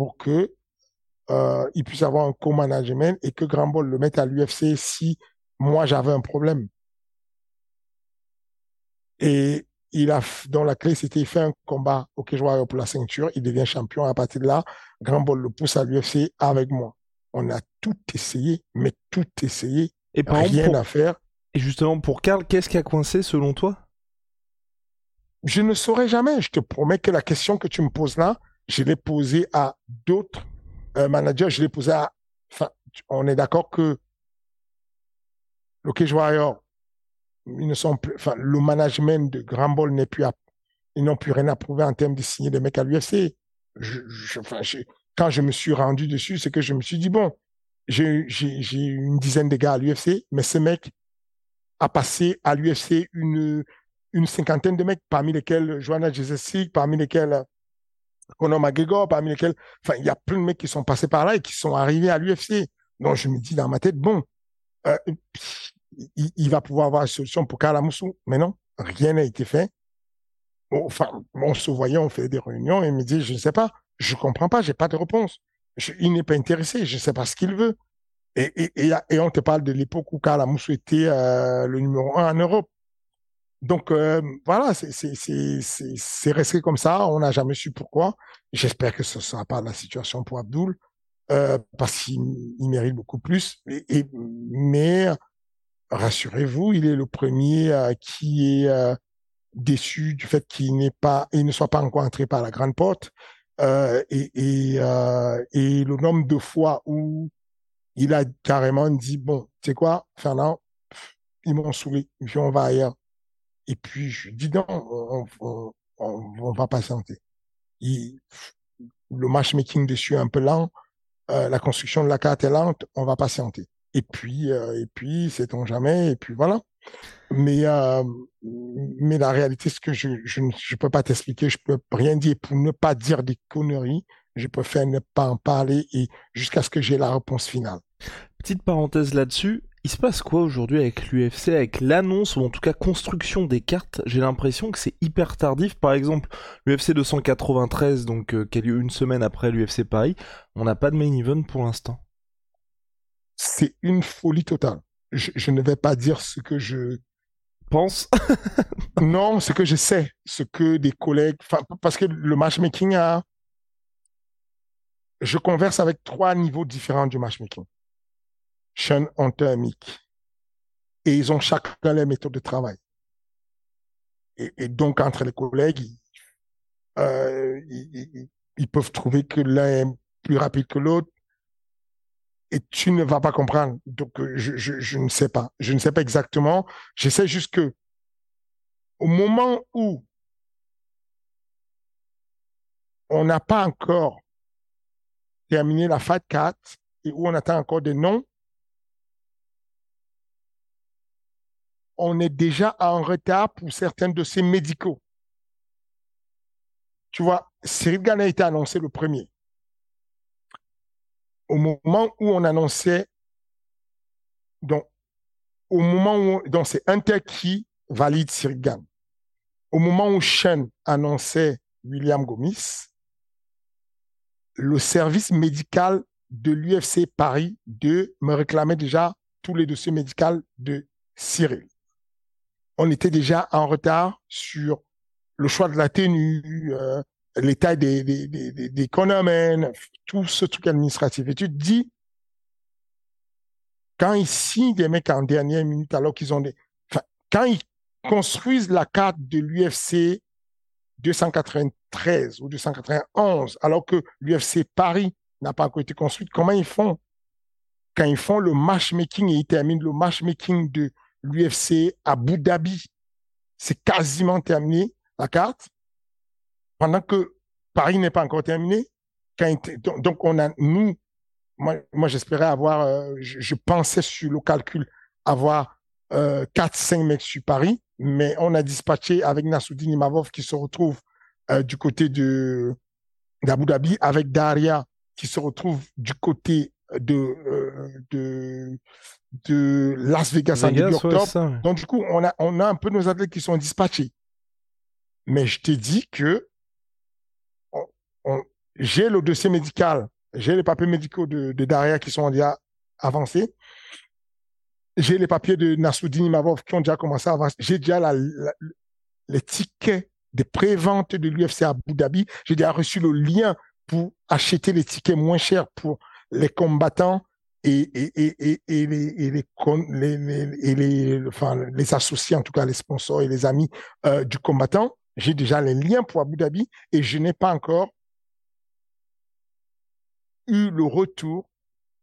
Pour que euh, il puisse avoir un co-management et que Grand Ball le mette à l'UFC si moi j'avais un problème. Et il a, dans la clé, c'était il fait un combat au Warrior pour la ceinture, il devient champion. À partir de là, Grand Ball le pousse à l'UFC avec moi. On a tout essayé, mais tout essayé. Et par rien pour... à faire. Et justement, pour Karl, qu'est-ce qui a coincé selon toi? Je ne saurais jamais. Je te promets que la question que tu me poses là, je l'ai posée à d'autres euh, managers. Je l'ai posée à. On est d'accord que le Cage ne sont plus, le management de Grand Ball n'est plus à, ils n'ont plus rien à prouver en termes de signer des mecs à l'UFC. Quand je me suis rendu dessus, c'est que je me suis dit, bon, j'ai, une dizaine de gars à l'UFC, mais ce mec a passé à l'UFC une, une cinquantaine de mecs, parmi lesquels Joanna Jezesik, parmi lesquels Conor McGregor, parmi lesquels, il y a plein de mecs qui sont passés par là et qui sont arrivés à l'UFC. Donc, je me dis dans ma tête, bon, euh, il, va pouvoir avoir une solution pour Kalamoussou. Mais non, rien n'a été fait. Enfin, on se voyait, on fait des réunions et il me dit, je ne sais pas, je comprends pas, j'ai pas de réponse. Je, il n'est pas intéressé, je ne sais pas ce qu'il veut. Et, on te parle de l'époque où Kalamoussou était euh, le numéro un en Europe. Donc euh, voilà, c'est resté comme ça. On n'a jamais su pourquoi. J'espère que ce ne sera pas la situation pour Abdoul. euh, parce qu'il mérite beaucoup plus. Mais rassurez-vous, il est le premier euh, qui est euh, déçu du fait qu'il n'est pas, il ne soit pas encore entré par la grande porte. Euh, et, et, et le nombre de fois où il a carrément dit bon, tu sais quoi, Fernand, ils m'ont saoulé, puis on va ailleurs. Et puis je dis non, on, va patienter. Le matchmaking dessus est un peu lent, euh, la construction de la carte est lente, on va patienter. Et puis, euh, et puis, sait-on jamais, et puis voilà. Mais, euh, mais la réalité, c'est que je, je ne peux pas t'expliquer, je peux rien dire pour ne pas dire des conneries. Je préfère ne pas en parler et jusqu'à ce que j'ai la réponse finale. Petite parenthèse là-dessus, il se passe quoi aujourd'hui avec l'UFC, avec l'annonce ou en tout cas construction des cartes? J'ai l'impression que c'est hyper tardif. Par exemple, l'UFC 293, donc euh, qui a lieu une semaine après l'UFC Paris, on n'a pas de main event pour l'instant. C'est une folie totale. Je, ne vais pas dire ce que je pense. non, ce que je sais, ce que des collègues, parce que le matchmaking a, je converse avec trois niveaux différents du matchmaking. Sean Hunter Mick. Et ils ont chacun les méthodes de travail. Et, donc, entre les collègues, euh, ils, peuvent trouver que l'un est plus rapide que l'autre. Et tu ne vas pas comprendre. Donc, euh, je, je, ne sais pas. Je ne sais pas exactement. Je sais juste que au moment où on n'a pas encore terminé la FAT 4 et où on attend encore des noms, on est déjà en retard pour certains ces médicaux. Tu vois, Cyril Gann a été annoncé le premier. Au moment où on annonçait, donc, au moment où, donc c'est Inter qui valide Cyril Gann. Au moment où Shen annonçait William Gomis, le service médical de l'UFC Paris 2 me réclamait déjà tous les dossiers médicaux de Cyril on était déjà en retard sur le choix de la tenue, euh, l'état des, des, des, des tout ce truc administratif. Et tu te dis, quand ils signent des mecs en dernière minute, alors qu'ils ont des... Quand ils construisent la carte de l'UFC 293 ou 291, alors que l'UFC Paris n'a pas encore été construite, comment ils font? Quand ils font le matchmaking et ils terminent le matchmaking de l'UFC Abu Dhabi. C'est quasiment terminé, la carte. Pendant que Paris n'est pas encore terminé. donc, on a, nous, moi, j'espérais avoir, euh, je, pensais sur le calcul avoir euh, 4-5 mecs sur Paris, mais on a dispatché avec Nassoudine Imavov qui se retrouve euh, du côté d'Abu Dhabi, avec Daria qui se retrouve du côté de, euh, de, de Las Vegas, en début octobre. Donc, du coup, on a, on a un peu nos athlètes qui sont dispatchés. Mais je t'ai dit que j'ai le dossier médical, j'ai les papiers médicaux de, de Daria qui sont déjà avancés. J'ai les papiers de Nassoudine Imavov qui ont déjà commencé à avancer. J'ai déjà la, les tickets de pré-vente de l'UFC à Abu Dhabi. J'ai déjà reçu le lien pour acheter les tickets moins chers pour les combattants et, les, associés, en tout cas les sponsors et les amis euh, du combattant. J'ai déjà les liens pour Abu Dhabi et je n'ai pas encore eu le retour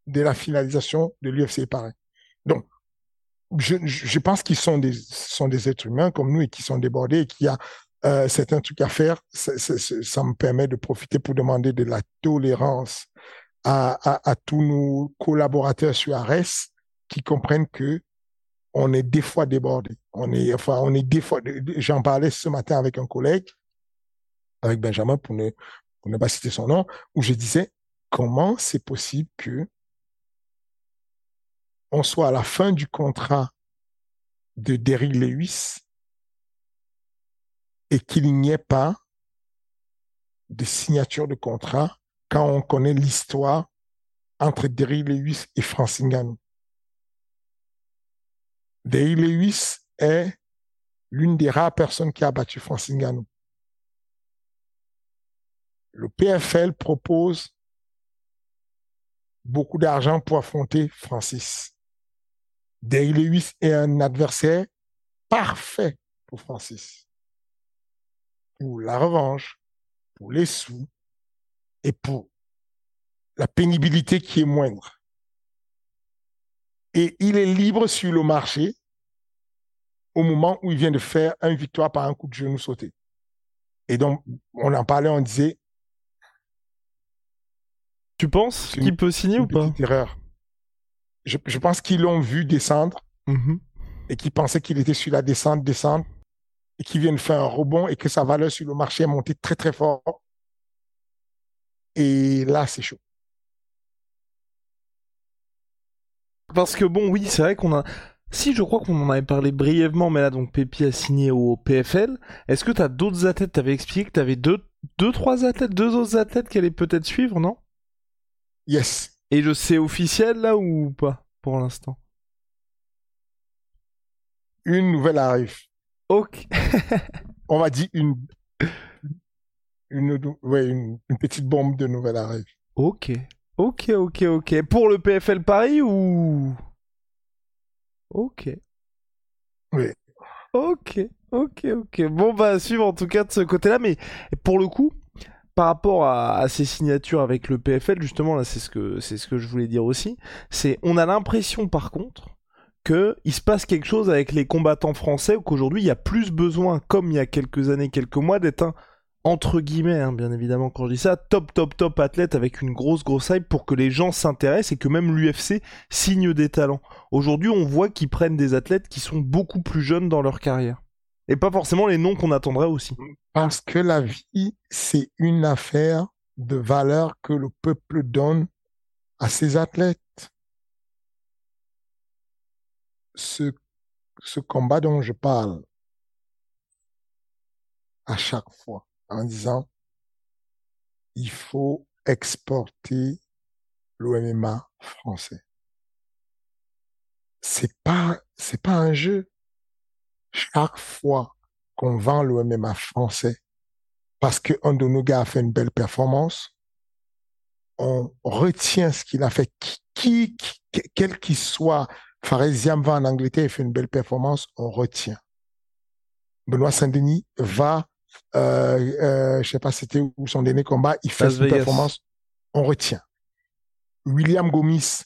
de la finalisation de l'UFC Paris. Donc, je, pense qu'ils sont des, êtres humains comme nous et qui sont débordés et qu'il y a euh, certains trucs à faire. Ça, me permet de profiter pour demander de la tolérance à, tous nos collaborateurs sur Ares qui comprennent que on est des fois débordé. On est, enfin, on est des fois, j'en parlais ce matin avec un collègue, avec Benjamin pour ne, pour ne pas citer son nom, où je disais, comment c'est possible que on soit à la fin du contrat de Derrick Lewis et qu'il n'y ait pas de signature de contrat quand on connaît l'histoire entre Derrick Lewis et Francis Ngannou. Derrick Lewis est l'une des rares personnes qui a battu Francis Ngannou. Le PFL propose beaucoup d'argent pour affronter Francis. Derry Lewis est un adversaire parfait pour Francis. Pour la revanche, pour les sous et pour la pénibilité qui est moindre. Et il est libre sur le marché au moment où il vient de faire une victoire par un coup de genou sauté. Et donc, on en parlait, on disait. Tu penses qu'il peut signer ou pas? erreur. Je, je pense qu'ils l'ont vu descendre Mhm. et qu'ils pensaient qu'il était sur la descente, descente, et qu'il vient de faire un rebond et que sa valeur sur le marché est montée très, très fort. Et là, c'est chaud. Parce que bon, oui, c'est vrai qu'on a. Si, je crois qu'on en avait parlé brièvement, mais là, donc Pépi a signé au PFL. Est-ce que t'as d'autres athlètes? T'avais expliqué que t'avais deux, deux, trois athlètes, deux autres athlètes qui allaient peut-être suivre, non? Yes. Et je sais officiel là ou pas pour l'instant? Une nouvelle arrive. Ok. On va dire une, une, ouais, une, une petite bombe de nouvelle arrive. Ok. Ok, ok, ok. Pour le PFL Paris ou? Ok. Oui. Ok, ok, ok. Bon, bah, suivre en tout cas de ce côté-là. Mais pour le coup, par rapport à, à ces signatures avec le PFL, justement, là, c'est ce que, c'est ce que je voulais dire aussi. C'est, on a l'impression, par contre, que il se passe quelque chose avec les combattants français ou qu'aujourd'hui, il y a plus besoin, comme il y a quelques années, quelques mois, d'être un, entre guillemets, hein, bien évidemment, quand je dis ça, top, top, top athlète avec une grosse, grosse hype pour que les gens s'intéressent et que même l'UFC signe des talents. Aujourd'hui, on voit qu'ils prennent des athlètes qui sont beaucoup plus jeunes dans leur carrière. Et pas forcément les noms qu'on attendrait aussi. Parce que la vie, c'est une affaire de valeur que le peuple donne à ses athlètes. Ce, ce combat dont je parle à chaque fois en disant il faut exporter l'OMMA français. C'est pas, c'est pas un jeu. Chaque fois qu'on vend l'OMMA français parce qu'un de nos gars a fait une belle performance, on retient ce qu'il a fait. Qui, qui quel qu'il soit, Faresiam va en Angleterre et fait une belle performance, on retient. Benoît Saint-Denis va, euh, euh, je sais pas c'était où son dernier combat, il fait une performance, on retient. William Gomis,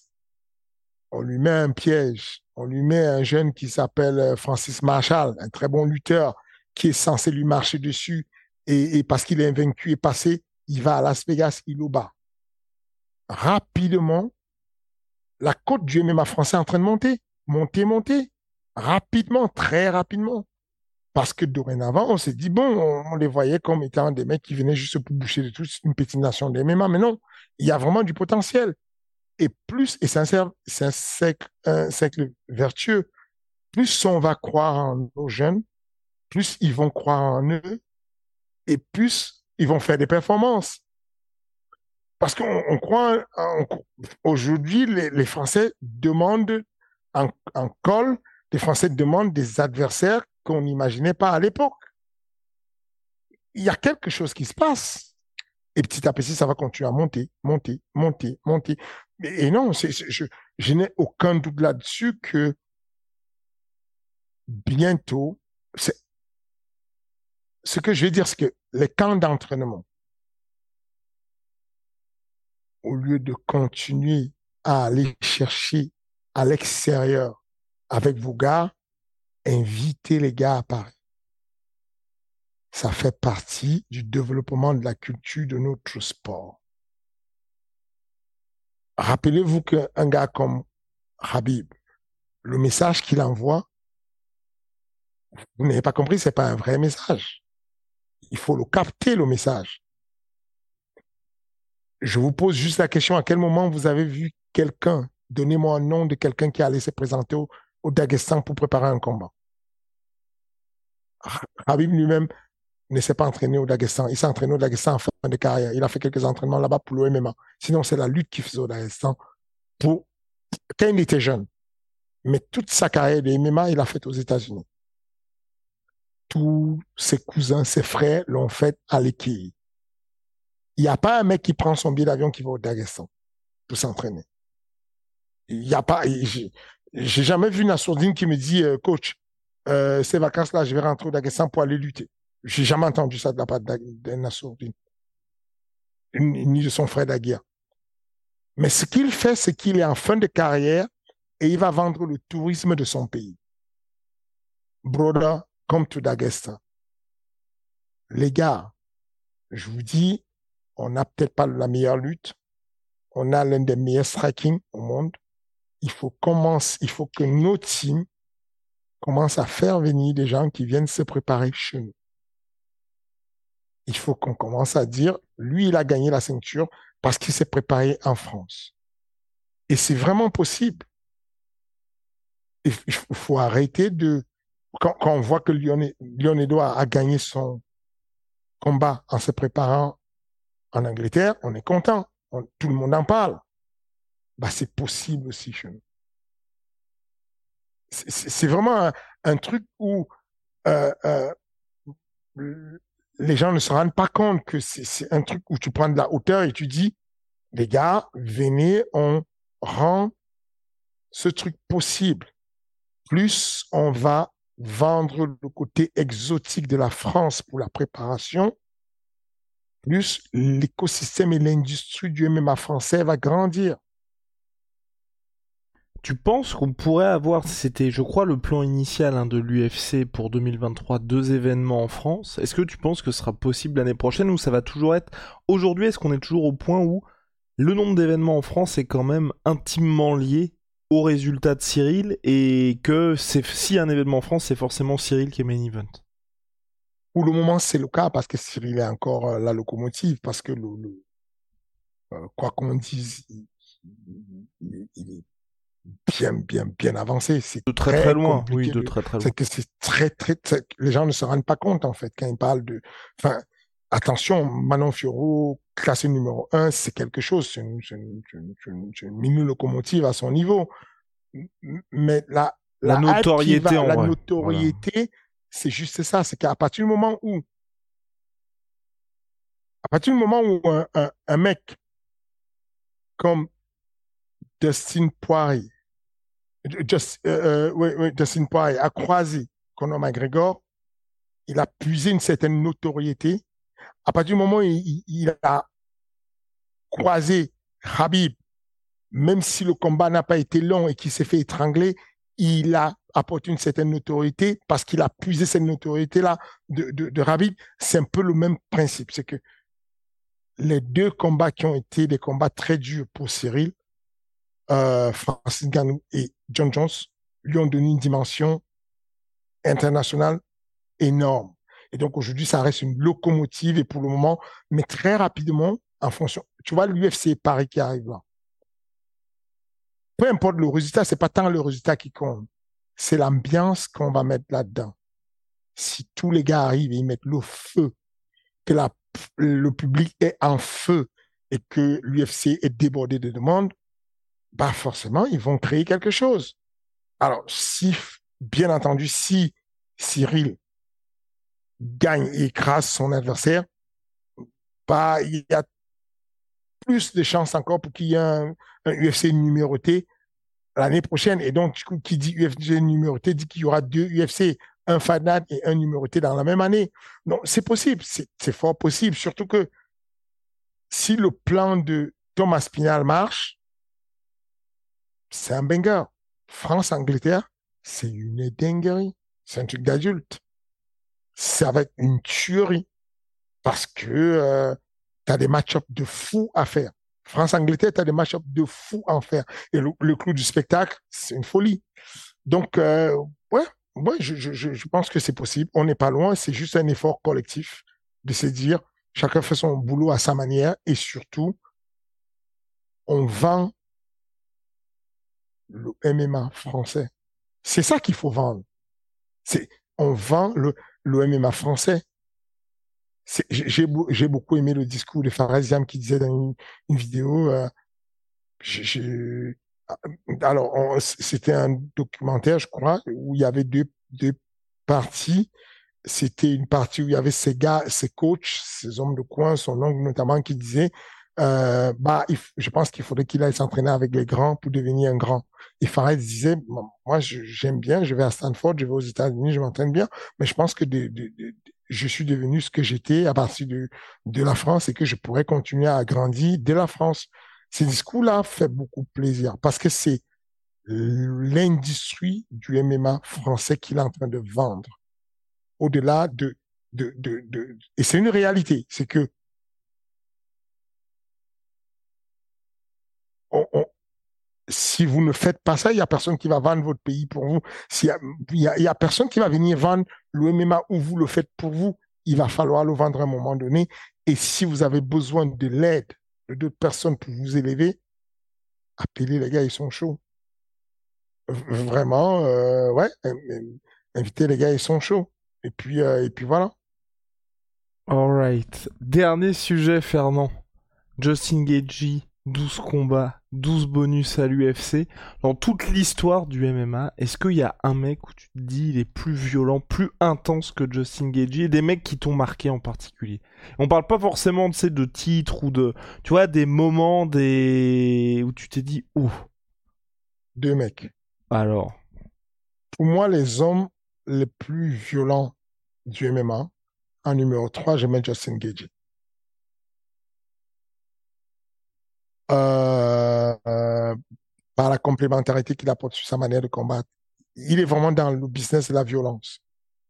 on lui met un piège, on lui met un jeune qui s'appelle euh, Francis Marshall, un très bon lutteur qui est censé lui marcher dessus et, et parce qu'il est invaincu et passé, il va à Las Vegas, il le bat. Rapidement, la côte du MMA français est en train de monter, monter, monter, rapidement, très rapidement. Parce que dorénavant, on s'est dit, bon, on, les voyait comme étant des mecs qui venaient juste pour boucher de toute une petite nation de MMA, mais non, il y a vraiment du potentiel. Et plus, et c'est un, un cercle, vertueux, plus on va croire en nos jeunes, plus ils vont croire en eux, et plus ils vont faire des performances. Parce qu'on on croit, aujourd'hui, les, les Français demandent en, en col, les Français demandent des adversaires qu'on n'imaginait pas à l'époque. Il y a quelque chose qui se passe. Et petit à petit, ça va continuer à monter, monter, monter, monter. Et, non, je, n'ai aucun doute là-dessus que bientôt, ce que je veux dire, c'est que les camps d'entraînement, au lieu de continuer à aller chercher à l'extérieur avec vos gars, invitez les gars à Paris. Ça fait partie du développement de la culture de notre sport. Rappelez-vous qu'un gars comme Habib, le message qu'il envoie, vous n'avez pas compris, c'est pas un vrai message. Il faut le capter, le message. Je vous pose juste la question, à quel moment vous avez vu quelqu'un, donnez-moi un nom de quelqu'un qui allait se présenter au, au Daghestan pour préparer un combat. Habib lui-même ne s'est pas entraîné au Daghestan. Il s'est entraîné au Daghestan en fin de carrière. Il a fait quelques entraînements là-bas pour le MMA. Sinon, c'est la lutte qu'il faisait au Daghestan pour, quand il était jeune. Mais toute sa carrière de MMA, il a fait aux États-Unis. Tous ses cousins, ses frères l'ont fait à l'équille. Il n'y a pas un mec qui prend son billet d'avion qui va au Daghestan pour s'entraîner. Il y a pas, j'ai jamais vu Nassourdine qui me dit, euh, coach, euh, ces vacances-là, je vais rentrer au Dagestan pour aller lutter. J'ai jamais entendu ça de la part de Nassourdine. Ni de son frère Daguia. Mais ce qu'il fait, c'est qu'il est en fin de carrière et il va vendre le tourisme de son pays. Broda, comme to Dagestan. Les gars, je vous dis, on n'a peut-être pas la meilleure lutte. On a l'un des meilleurs striking au monde. Il faut commencer, il faut que nos teams commencent à faire venir des gens qui viennent se préparer chez nous. Il faut qu'on commence à dire, lui, il a gagné la ceinture parce qu'il s'est préparé en France. Et c'est vraiment possible. Il faut arrêter de, quand, on voit que Lyon, Lyon a gagné son combat en se préparant en Angleterre, on est content. tout le monde en parle. Bah, c'est possible aussi chez nous. C'est vraiment un, truc où euh, euh, les gens ne se rendent pas compte que c'est un truc où tu prends de la hauteur et tu dis, les gars, venez, on rend ce truc possible. Plus on va vendre le côté exotique de la France pour la préparation, plus l'écosystème et l'industrie du MMA français va grandir. Tu penses qu'on pourrait avoir, c'était je crois le plan initial hein, de l'UFC pour 2023, deux événements en France. Est-ce que tu penses que ce sera possible l'année prochaine ou ça va toujours être... Aujourd'hui, est-ce qu'on est toujours au point où le nombre d'événements en France est quand même intimement lié au résultat de Cyril et que si un événement en France, c'est forcément Cyril qui est main event? Pour le moment, c'est le cas parce que Cyril est encore euh, la locomotive, parce que euh, quoi qu'on dise, il, est bien, bien, bien avancé. C'est de très, très, loin. Oui, de très, très loin. C'est que c'est très, très, les gens ne se rendent pas compte, en fait, quand ils parlent de, enfin, attention, Manon Fioro, classé numéro un, c'est quelque chose. C'est une, une, mini locomotive à son niveau. Mais la, la, notoriété, la notoriété, c'est juste ça. C'est qu'à partir du moment où, à partir du moment où un, un, mec comme Dustin Poirier, Just, euh, euh a croisé Conor McGregor, il a puisé une certaine notoriété. À partir du moment où il, a croisé Habib, même si le combat n'a pas été long et qu'il s'est fait étrangler, il a apporté une certaine notoriété parce qu'il a puisé cette notoriété-là de, de, de C'est un peu le même principe. C'est que les deux combats qui ont été des combats très durs pour Cyril, euh, Francis Ganou et John Jones, lui ont donné une dimension internationale énorme. Et donc aujourd'hui, ça reste une locomotive et pour le moment, mais très rapidement, en fonction, tu vois, l'UFC Paris qui arrive là peu importe le résultat, c'est pas tant le résultat qui compte, c'est l'ambiance qu'on va mettre là-dedans. Si tous les gars arrivent et ils mettent le feu, que le public est en feu et que l'UFC est débordé de demandes, bah forcément, ils vont créer quelque chose. Alors, si, bien entendu, si Cyril gagne et écrase son adversaire, bah, il y a plus de chances encore pour qu'il y ait un, UFC numéroté l'année prochaine. Et donc, qui dit UFC numéroté dit qu'il y aura deux UFC, un fanat et un numéroté dans la même année. Donc, c'est possible, c'est fort possible. Surtout que si le plan de Thomas Pinal marche, c'est un banger. France-Angleterre, c'est une dinguerie. C'est un truc d'adulte. Ça va être une tuerie. Parce que euh, tu as des match-ups de fou à faire. France-Angleterre, tu as des match-ups de fou en faire. Et le, clou du spectacle, c'est une folie. Donc, euh, ouais, je, je pense que c'est possible. On n'est pas loin. C'est juste un effort collectif de se dire, chacun fait son boulot à sa manière et surtout, on vend le MMA français. C'est ça qu'il faut vendre. C'est, on vend le, le MMA français j'ai beaucoup aimé le discours de Farasiam qui disait dans une, vidéo, euh, ah, alors c'était un documentaire, je crois, où il y avait deux, deux parties. C'était une partie où il y avait ces gars, ces coachs, ces hommes de coin, son oncle notamment, qui disait euh, bah, je pense qu'il faudrait qu'il aille s'entraîner avec les grands pour devenir un grand. Et Farid disait, moi, j'aime bien, je vais à Stanford, je vais aux États-Unis, je m'entraîne bien, mais je pense que je suis devenu ce que j'étais à partir de, de la France et que je pourrais continuer à grandir dès la France. Ces discours-là fait beaucoup plaisir parce que c'est l'industrie du MMA français qu'il est en train de vendre. Au-delà de, de, de, de, et c'est une réalité, c'est que si vous ne faites pas ça, il y a personne qui va vendre votre pays pour vous. Il y a, y a personne qui va venir vendre le MMA où vous le faites pour vous. Il va falloir le vendre à un moment donné. Et si vous avez besoin de l'aide de d'autres personnes pour vous élever, appelez les gars, ils sont chauds. Vraiment, euh, ouais, invitez les gars, ils sont chauds. Et puis, euh, et puis voilà. Alright. Dernier sujet, Fernand. Justin Gagey 12 combats, 12 bonus à l'UFC. Dans toute l'histoire du MMA, est-ce qu'il y a un mec où tu te dis il est plus violent, plus intense que Justin Gagey et des mecs qui t'ont marqué en particulier? On parle pas forcément de, de titres ou de. Tu vois, des moments des... où tu t'es dit ouh. Deux mecs. Alors Pour moi, les hommes les plus violents du MMA, en numéro 3, je mets Justin Gagey. Euh, euh, par la complémentarité qu'il apporte sur sa manière de combattre. Il est vraiment dans le business de la violence.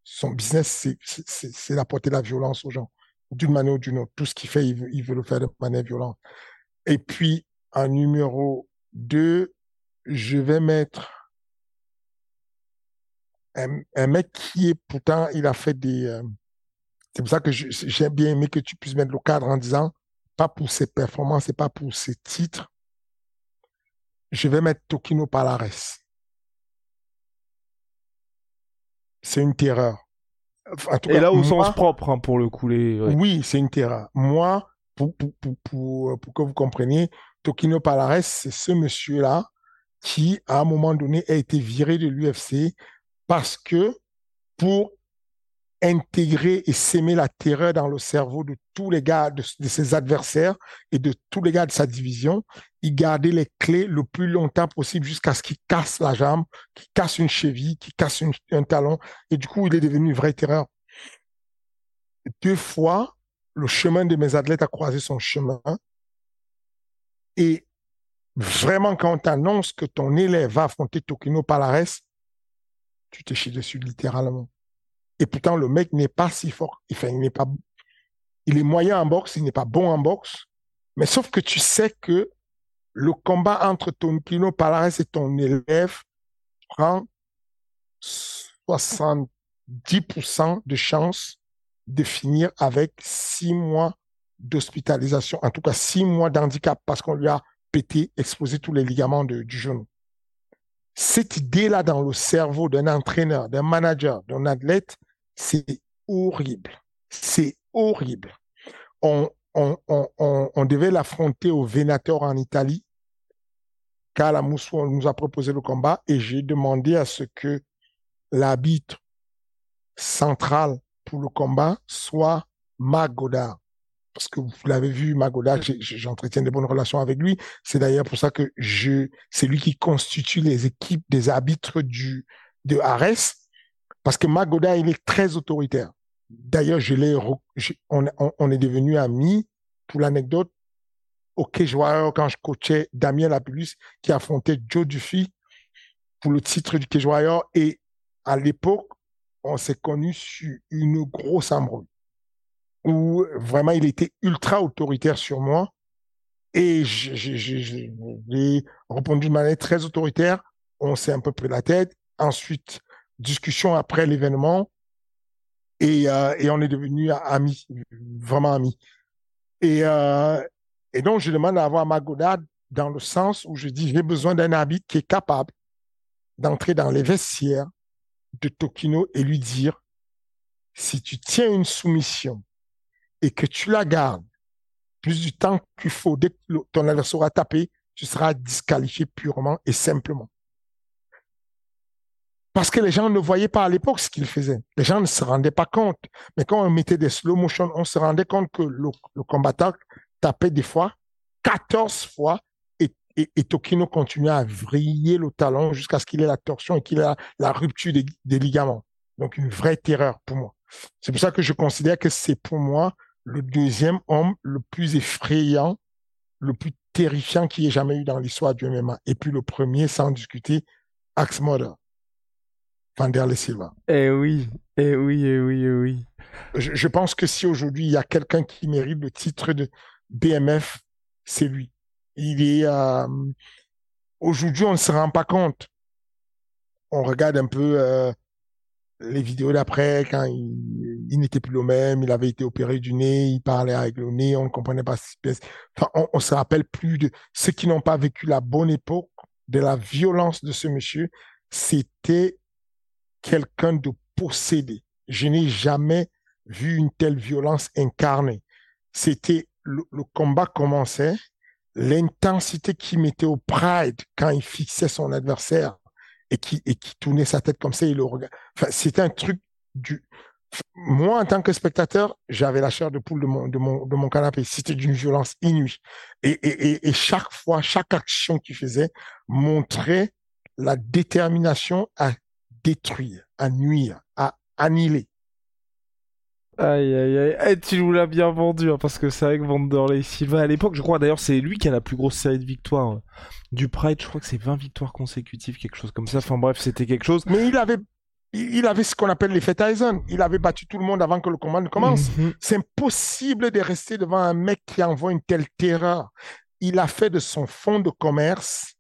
Son business, c'est d'apporter la violence aux gens, d'une manière ou d'une autre. Tout ce qu'il fait, il veut, le faire de manière violente. Et puis, en numéro 2, je vais mettre un, un, mec qui est pourtant, il a fait des... Euh, c'est pour ça que j'ai bien aimé que tu puisses mettre le cadre en disant pas pour ses performances et pas pour ses titres, je vais mettre Tokino Palares. C'est une terreur. et là, au sens propre, hein, pour le coup. Oui, c'est une terreur. Moi, pour, pour, pour, pour, que vous compreniez, Tokino Palares, c'est ce monsieur-là qui, à un moment donné, a été viré de l'UFC parce que pour intégrer et s'aimer la terreur dans le cerveau de tous les gars, de, ses adversaires et de tous les gars de sa division. Il gardait les clés le plus longtemps possible jusqu'à ce qu'il casse la jambe, qu'il casse une cheville, qu'il casse un talon. Et du coup, il est devenu une vraie terreur. Deux fois, le chemin de mes athlètes a croisé son chemin. Et vraiment, quand on t'annonce que ton élève va affronter Tokino Palares, tu te chies dessus littéralement. Et pourtant, le mec n'est pas si fort. Enfin, il n'est pas, il est moyen en boxe, il n'est pas bon en boxe. Mais sauf que tu sais que le combat entre ton Kino Palares et ton élève prend 70% de chance de finir avec six mois d'hospitalisation, en tout cas six mois d'handicap parce qu'on lui a pété, exposé tous les ligaments du genou. Cette idée-là dans le cerveau d'un entraîneur, d'un manager, d'un athlète, c'est horrible. C'est horrible. On, devait l'affronter au Venator en Italie. Carla Moussou nous a proposé le combat et j'ai demandé à ce que l'arbitre central pour le combat soit Magodard. Parce que vous l'avez vu, Magodard, j'entretiens de bonnes relations avec lui. C'est d'ailleurs pour ça que je, c'est lui qui constitue les équipes des arbitres du, de Ares. Parce que Magoda, il est très autoritaire. D'ailleurs, je l'ai, on, est devenu amis. Pour l'anecdote, au Warrior, quand je coachais Damien Lapulus, qui affrontait Joe Duffy pour le titre du Warrior. Et à l'époque, on s'est connus sur une grosse embrouille où vraiment il était ultra autoritaire sur moi. Et j'ai répondu de manière très autoritaire. On s'est un peu pris la tête. Ensuite, discussion après l'événement et, euh, on est devenus amis, vraiment amis. Et, euh, et donc, je demande à avoir Magodad dans le sens où je dis, j'ai besoin d'un arbitre qui est capable d'entrer dans les vestiaires de Tokino et lui dire, si tu tiens une soumission et que tu la gardes plus du temps qu'il faut, dès que ton adversaire sera tapé, tu seras disqualifié purement et simplement. Parce que les gens ne voyaient pas à l'époque ce qu'il faisait. Les gens ne se rendaient pas compte. Mais quand on mettait des slow motion, on se rendait compte que le, combattant tapait des fois 14 fois et, et, Tokino continue à vriller le talon jusqu'à ce qu'il ait la torsion et qu'il ait la, rupture des, des, ligaments. Donc une vraie terreur pour moi. C'est pour ça que je considère que c'est pour moi le deuxième homme le plus effrayant, le plus terrifiant qu'il ait jamais eu dans l'histoire du MMA. Et puis le premier, sans discuter, Axe Mother. Vanderlei Silva. Eh oui, eh oui, eh oui, eh oui. Je, je pense que si aujourd'hui il y a quelqu'un qui mérite le titre de BMF, c'est lui. Il est euh, aujourd'hui on ne se rend pas compte. On regarde un peu euh, les vidéos d'après quand il, il n'était plus le même, il avait été opéré du nez, il parlait avec le nez, on ne comprenait pas enfin, on, on se rappelle plus de ceux qui n'ont pas vécu la bonne époque de la violence de ce monsieur. C'était quelqu'un de possédé. Je n'ai jamais vu une telle violence incarnée. C'était le, combat commençait, l'intensité qu'il mettait au pride quand il fixait son adversaire et qui, et qui tournait sa tête comme ça, il le regardait. Enfin, c'était un truc du, moi, en tant que spectateur, j'avais la chair de poule de mon, de mon, de mon canapé. C'était d'une violence inouïe. Et, et, et, chaque fois, chaque action qu'il faisait montrait la détermination à détruire, à nuire, à annihiler. Aïe aïe aïe, eh, tu nous l'as bien vendu hein, parce que c'est avec Vanderlei Silva à l'époque, je crois d'ailleurs c'est lui qui a la plus grosse série de victoires euh, du Pride, je crois que c'est 20 victoires consécutives, quelque chose comme ça. Enfin bref, c'était quelque chose. Mais il avait il avait ce qu'on appelle l'effet Tyson. Il avait battu tout le monde avant que le combat ne commence. Mhm. C'est impossible de rester devant un mec qui envoie une telle terreur. Il a fait de son fonds de commerce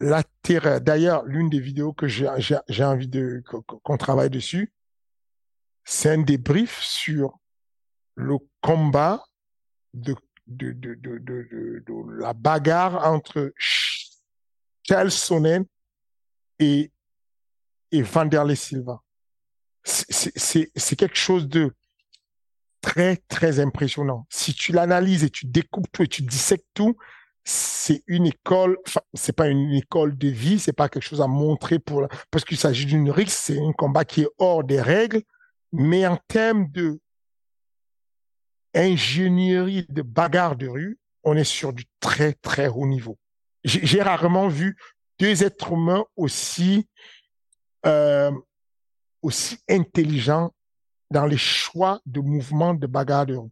la terreur. D'ailleurs, l'une des vidéos que j'ai envie de qu'on travaille dessus, c'est un débrief sur le combat de, de, de, de, de, la bagarre entre Charles Sonnen et, et Vanderlei Silva. C'est quelque chose de très, très impressionnant. Si tu l'analyses et tu découpes tout et tu dissèques tout, c'est une école, c'est pas une école de vie, c'est pas quelque chose à montrer pour, parce qu'il s'agit d'une rixe, c'est un combat qui est hors des règles, mais en termes de ingénierie de bagarre de rue, on est sur du très, très haut niveau. J'ai rarement vu deux êtres humains aussi, euh, aussi intelligents dans les choix de mouvements de bagarre de rue.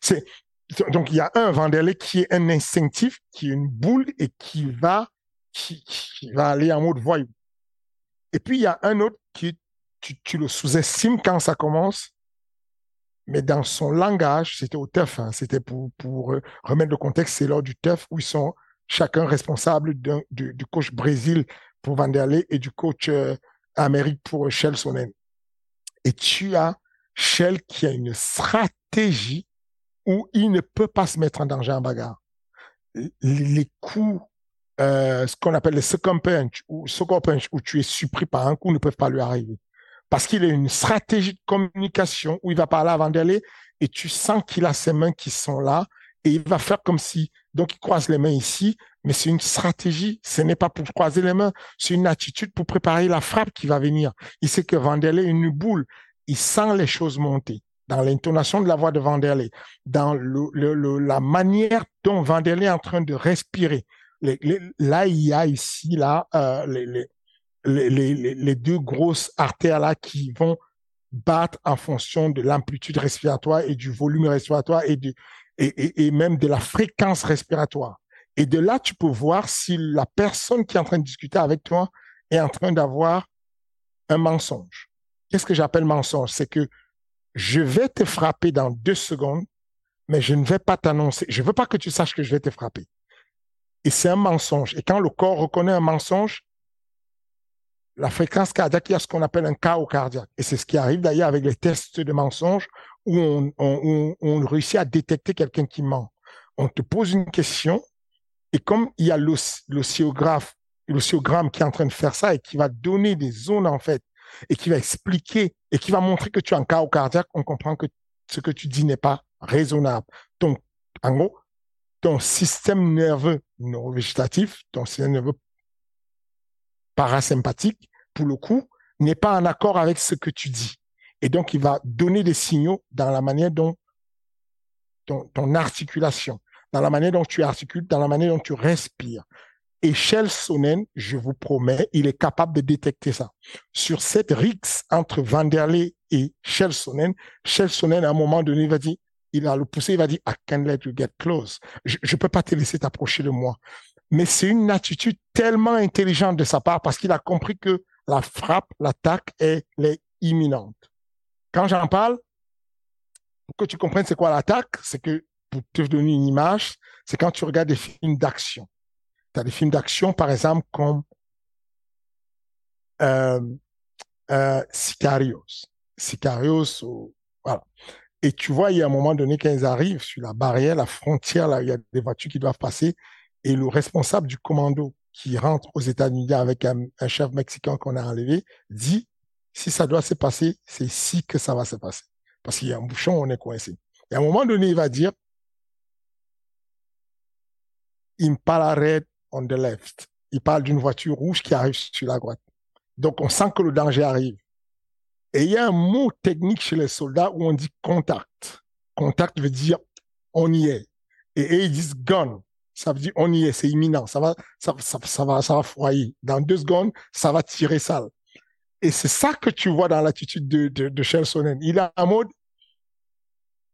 C'est, donc, il y a un Vanderlei qui est un instinctif, qui est une boule et qui va, qui, va aller en mode voyou. Et puis, il y a un autre qui, tu, le sous-estimes quand ça commence, mais dans son langage, c'était au TEF, hein, c'était pour, euh, remettre le contexte, c'est lors du TEF où ils sont chacun responsable du, du, coach Brésil pour Vanderlei et du coach euh, Amérique pour Shell Sonnen. Et tu as Shell qui a une stratégie où il ne peut pas se mettre en danger en bagarre. Les coups, euh, ce qu'on appelle les second punch ou second punch, où tu es surpris par un coup, ne peuvent pas lui arriver. Parce qu'il a une stratégie de communication où il va parler à Vanderlei et tu sens qu'il a ses mains qui sont là et il va faire comme si, donc il croise les mains ici, mais c'est une stratégie. Ce n'est pas pour croiser les mains, c'est une attitude pour préparer la frappe qui va venir. Il sait que Vanderlei est une boule. Il sent les choses monter dans l'intonation de la voix de Vanderlei, dans la manière dont Vanderlei est en train de respirer. Là, il y a ici là euh, les, deux grosses artères là qui vont battre en fonction de l'amplitude respiratoire et du volume respiratoire et, et, même de la fréquence respiratoire. Et de là, tu peux voir si la personne qui est en train de discuter avec toi est en train d'avoir un mensonge. Qu'est-ce que j'appelle mensonge? C'est que je vais te frapper dans deux secondes, mais je ne vais pas t'annoncer. Je veux pas que tu saches que je vais te frapper. Et c'est un mensonge. Et quand le corps reconnaît un mensonge, la fréquence cardiaque, il y a ce qu'on appelle un chaos cardiaque. Et c'est ce qui arrive d'ailleurs avec les tests de mensonge où on, réussit à détecter quelqu'un qui ment. On te pose une question et comme il y a l'oscillographe, l'oscillogramme qui est en train de faire ça et qui va donner des zones en fait et qui va expliquer et qui va montrer que tu as un chaos cardiaque, on comprend que ce que tu dis n'est pas raisonnable. Donc, en gros, ton système nerveux neurovégétatif, ton système nerveux parasympathique, pour le coup, n'est pas en accord avec ce que tu dis. Et donc, il va donner des signaux dans la manière dont ton, ton articulation, dans la manière dont tu articules, dans la manière dont tu respires. Shell Sonnen, je vous promets, il est capable de détecter ça. Sur cette rixe entre Vanderlei et Shell Sonnen, Shell Sonnen, à un moment donné, il va dire, il va le pousser, il va dire, I can't let you get close. Je ne peux pas te laisser t'approcher de moi. Mais c'est une attitude tellement intelligente de sa part parce qu'il a compris que la frappe, l'attaque, elle est imminente. Quand j'en parle, pour que tu comprennes c'est quoi l'attaque, c'est que, pour te donner une image, c'est quand tu regardes des films d'action. Tu as des films d'action, par exemple, comme euh, euh, Sicarios. Sicarios, voilà. Et tu vois, il y a un moment donné, quand ils arrivent sur la barrière, la frontière, là, il y a des voitures qui doivent passer, et le responsable du commando qui rentre aux États-Unis avec un, chef mexicain qu'on a enlevé dit, si ça doit se passer, c'est ici que ça va se passer. Parce qu'il y a un bouchon, on est coincé. Et à un moment donné, il va dire, Impala red on the left. Il parle d'une voiture rouge qui arrive sur la droite. Donc, on sent que le danger arrive. Et il y a un mot technique chez les soldats où on dit contact. Contact veut dire on y est. Et, ils disent gun. Ça veut dire on y est, c'est imminent. Ça va, ça, ça, va, ça va. Dans deux secondes, ça va tirer sale. Et c'est ça que tu vois dans l'attitude de, de, de Il a un mode,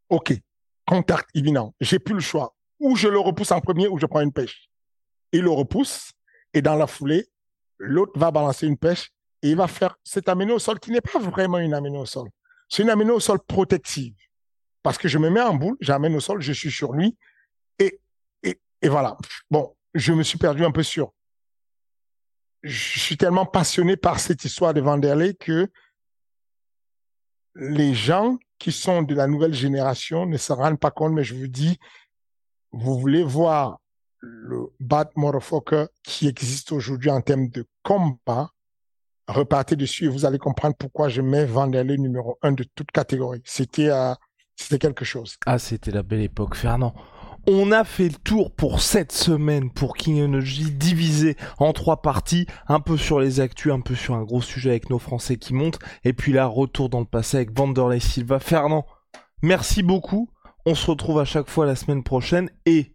OK, contact imminent. J'ai plus le choix. Ou je le repousse en premier ou je prends une pêche. Il le repousse et dans la foulée, l'autre va balancer une pêche et il va faire cette amenée au sol qui n'est pas vraiment une amenée au sol. C'est une amenée au sol protective. Parce que je me mets en boule, j'amène au sol, je suis sur lui et, et, voilà. Bon, je me suis perdu un peu sur. Je suis tellement passionné par cette histoire de Vanderlei que les gens qui sont de la nouvelle génération ne se rendent pas compte, mais je vous dis, vous voulez voir le bad motherfucker qui existe aujourd'hui en termes de combat, repartez dessus et vous allez comprendre pourquoi je mets Vanderlei numéro un de toute catégorie. C'était euh, c'était quelque chose. Ah, c'était la belle époque, Fernand. On a fait le tour pour cette semaine pour King Energy, divisé en trois parties, un peu sur les actus, un peu sur un gros sujet avec nos Français qui montent, et puis là, retour dans le passé avec Vanderlei Silva. Fernand, merci beaucoup. On se retrouve à chaque fois la semaine prochaine et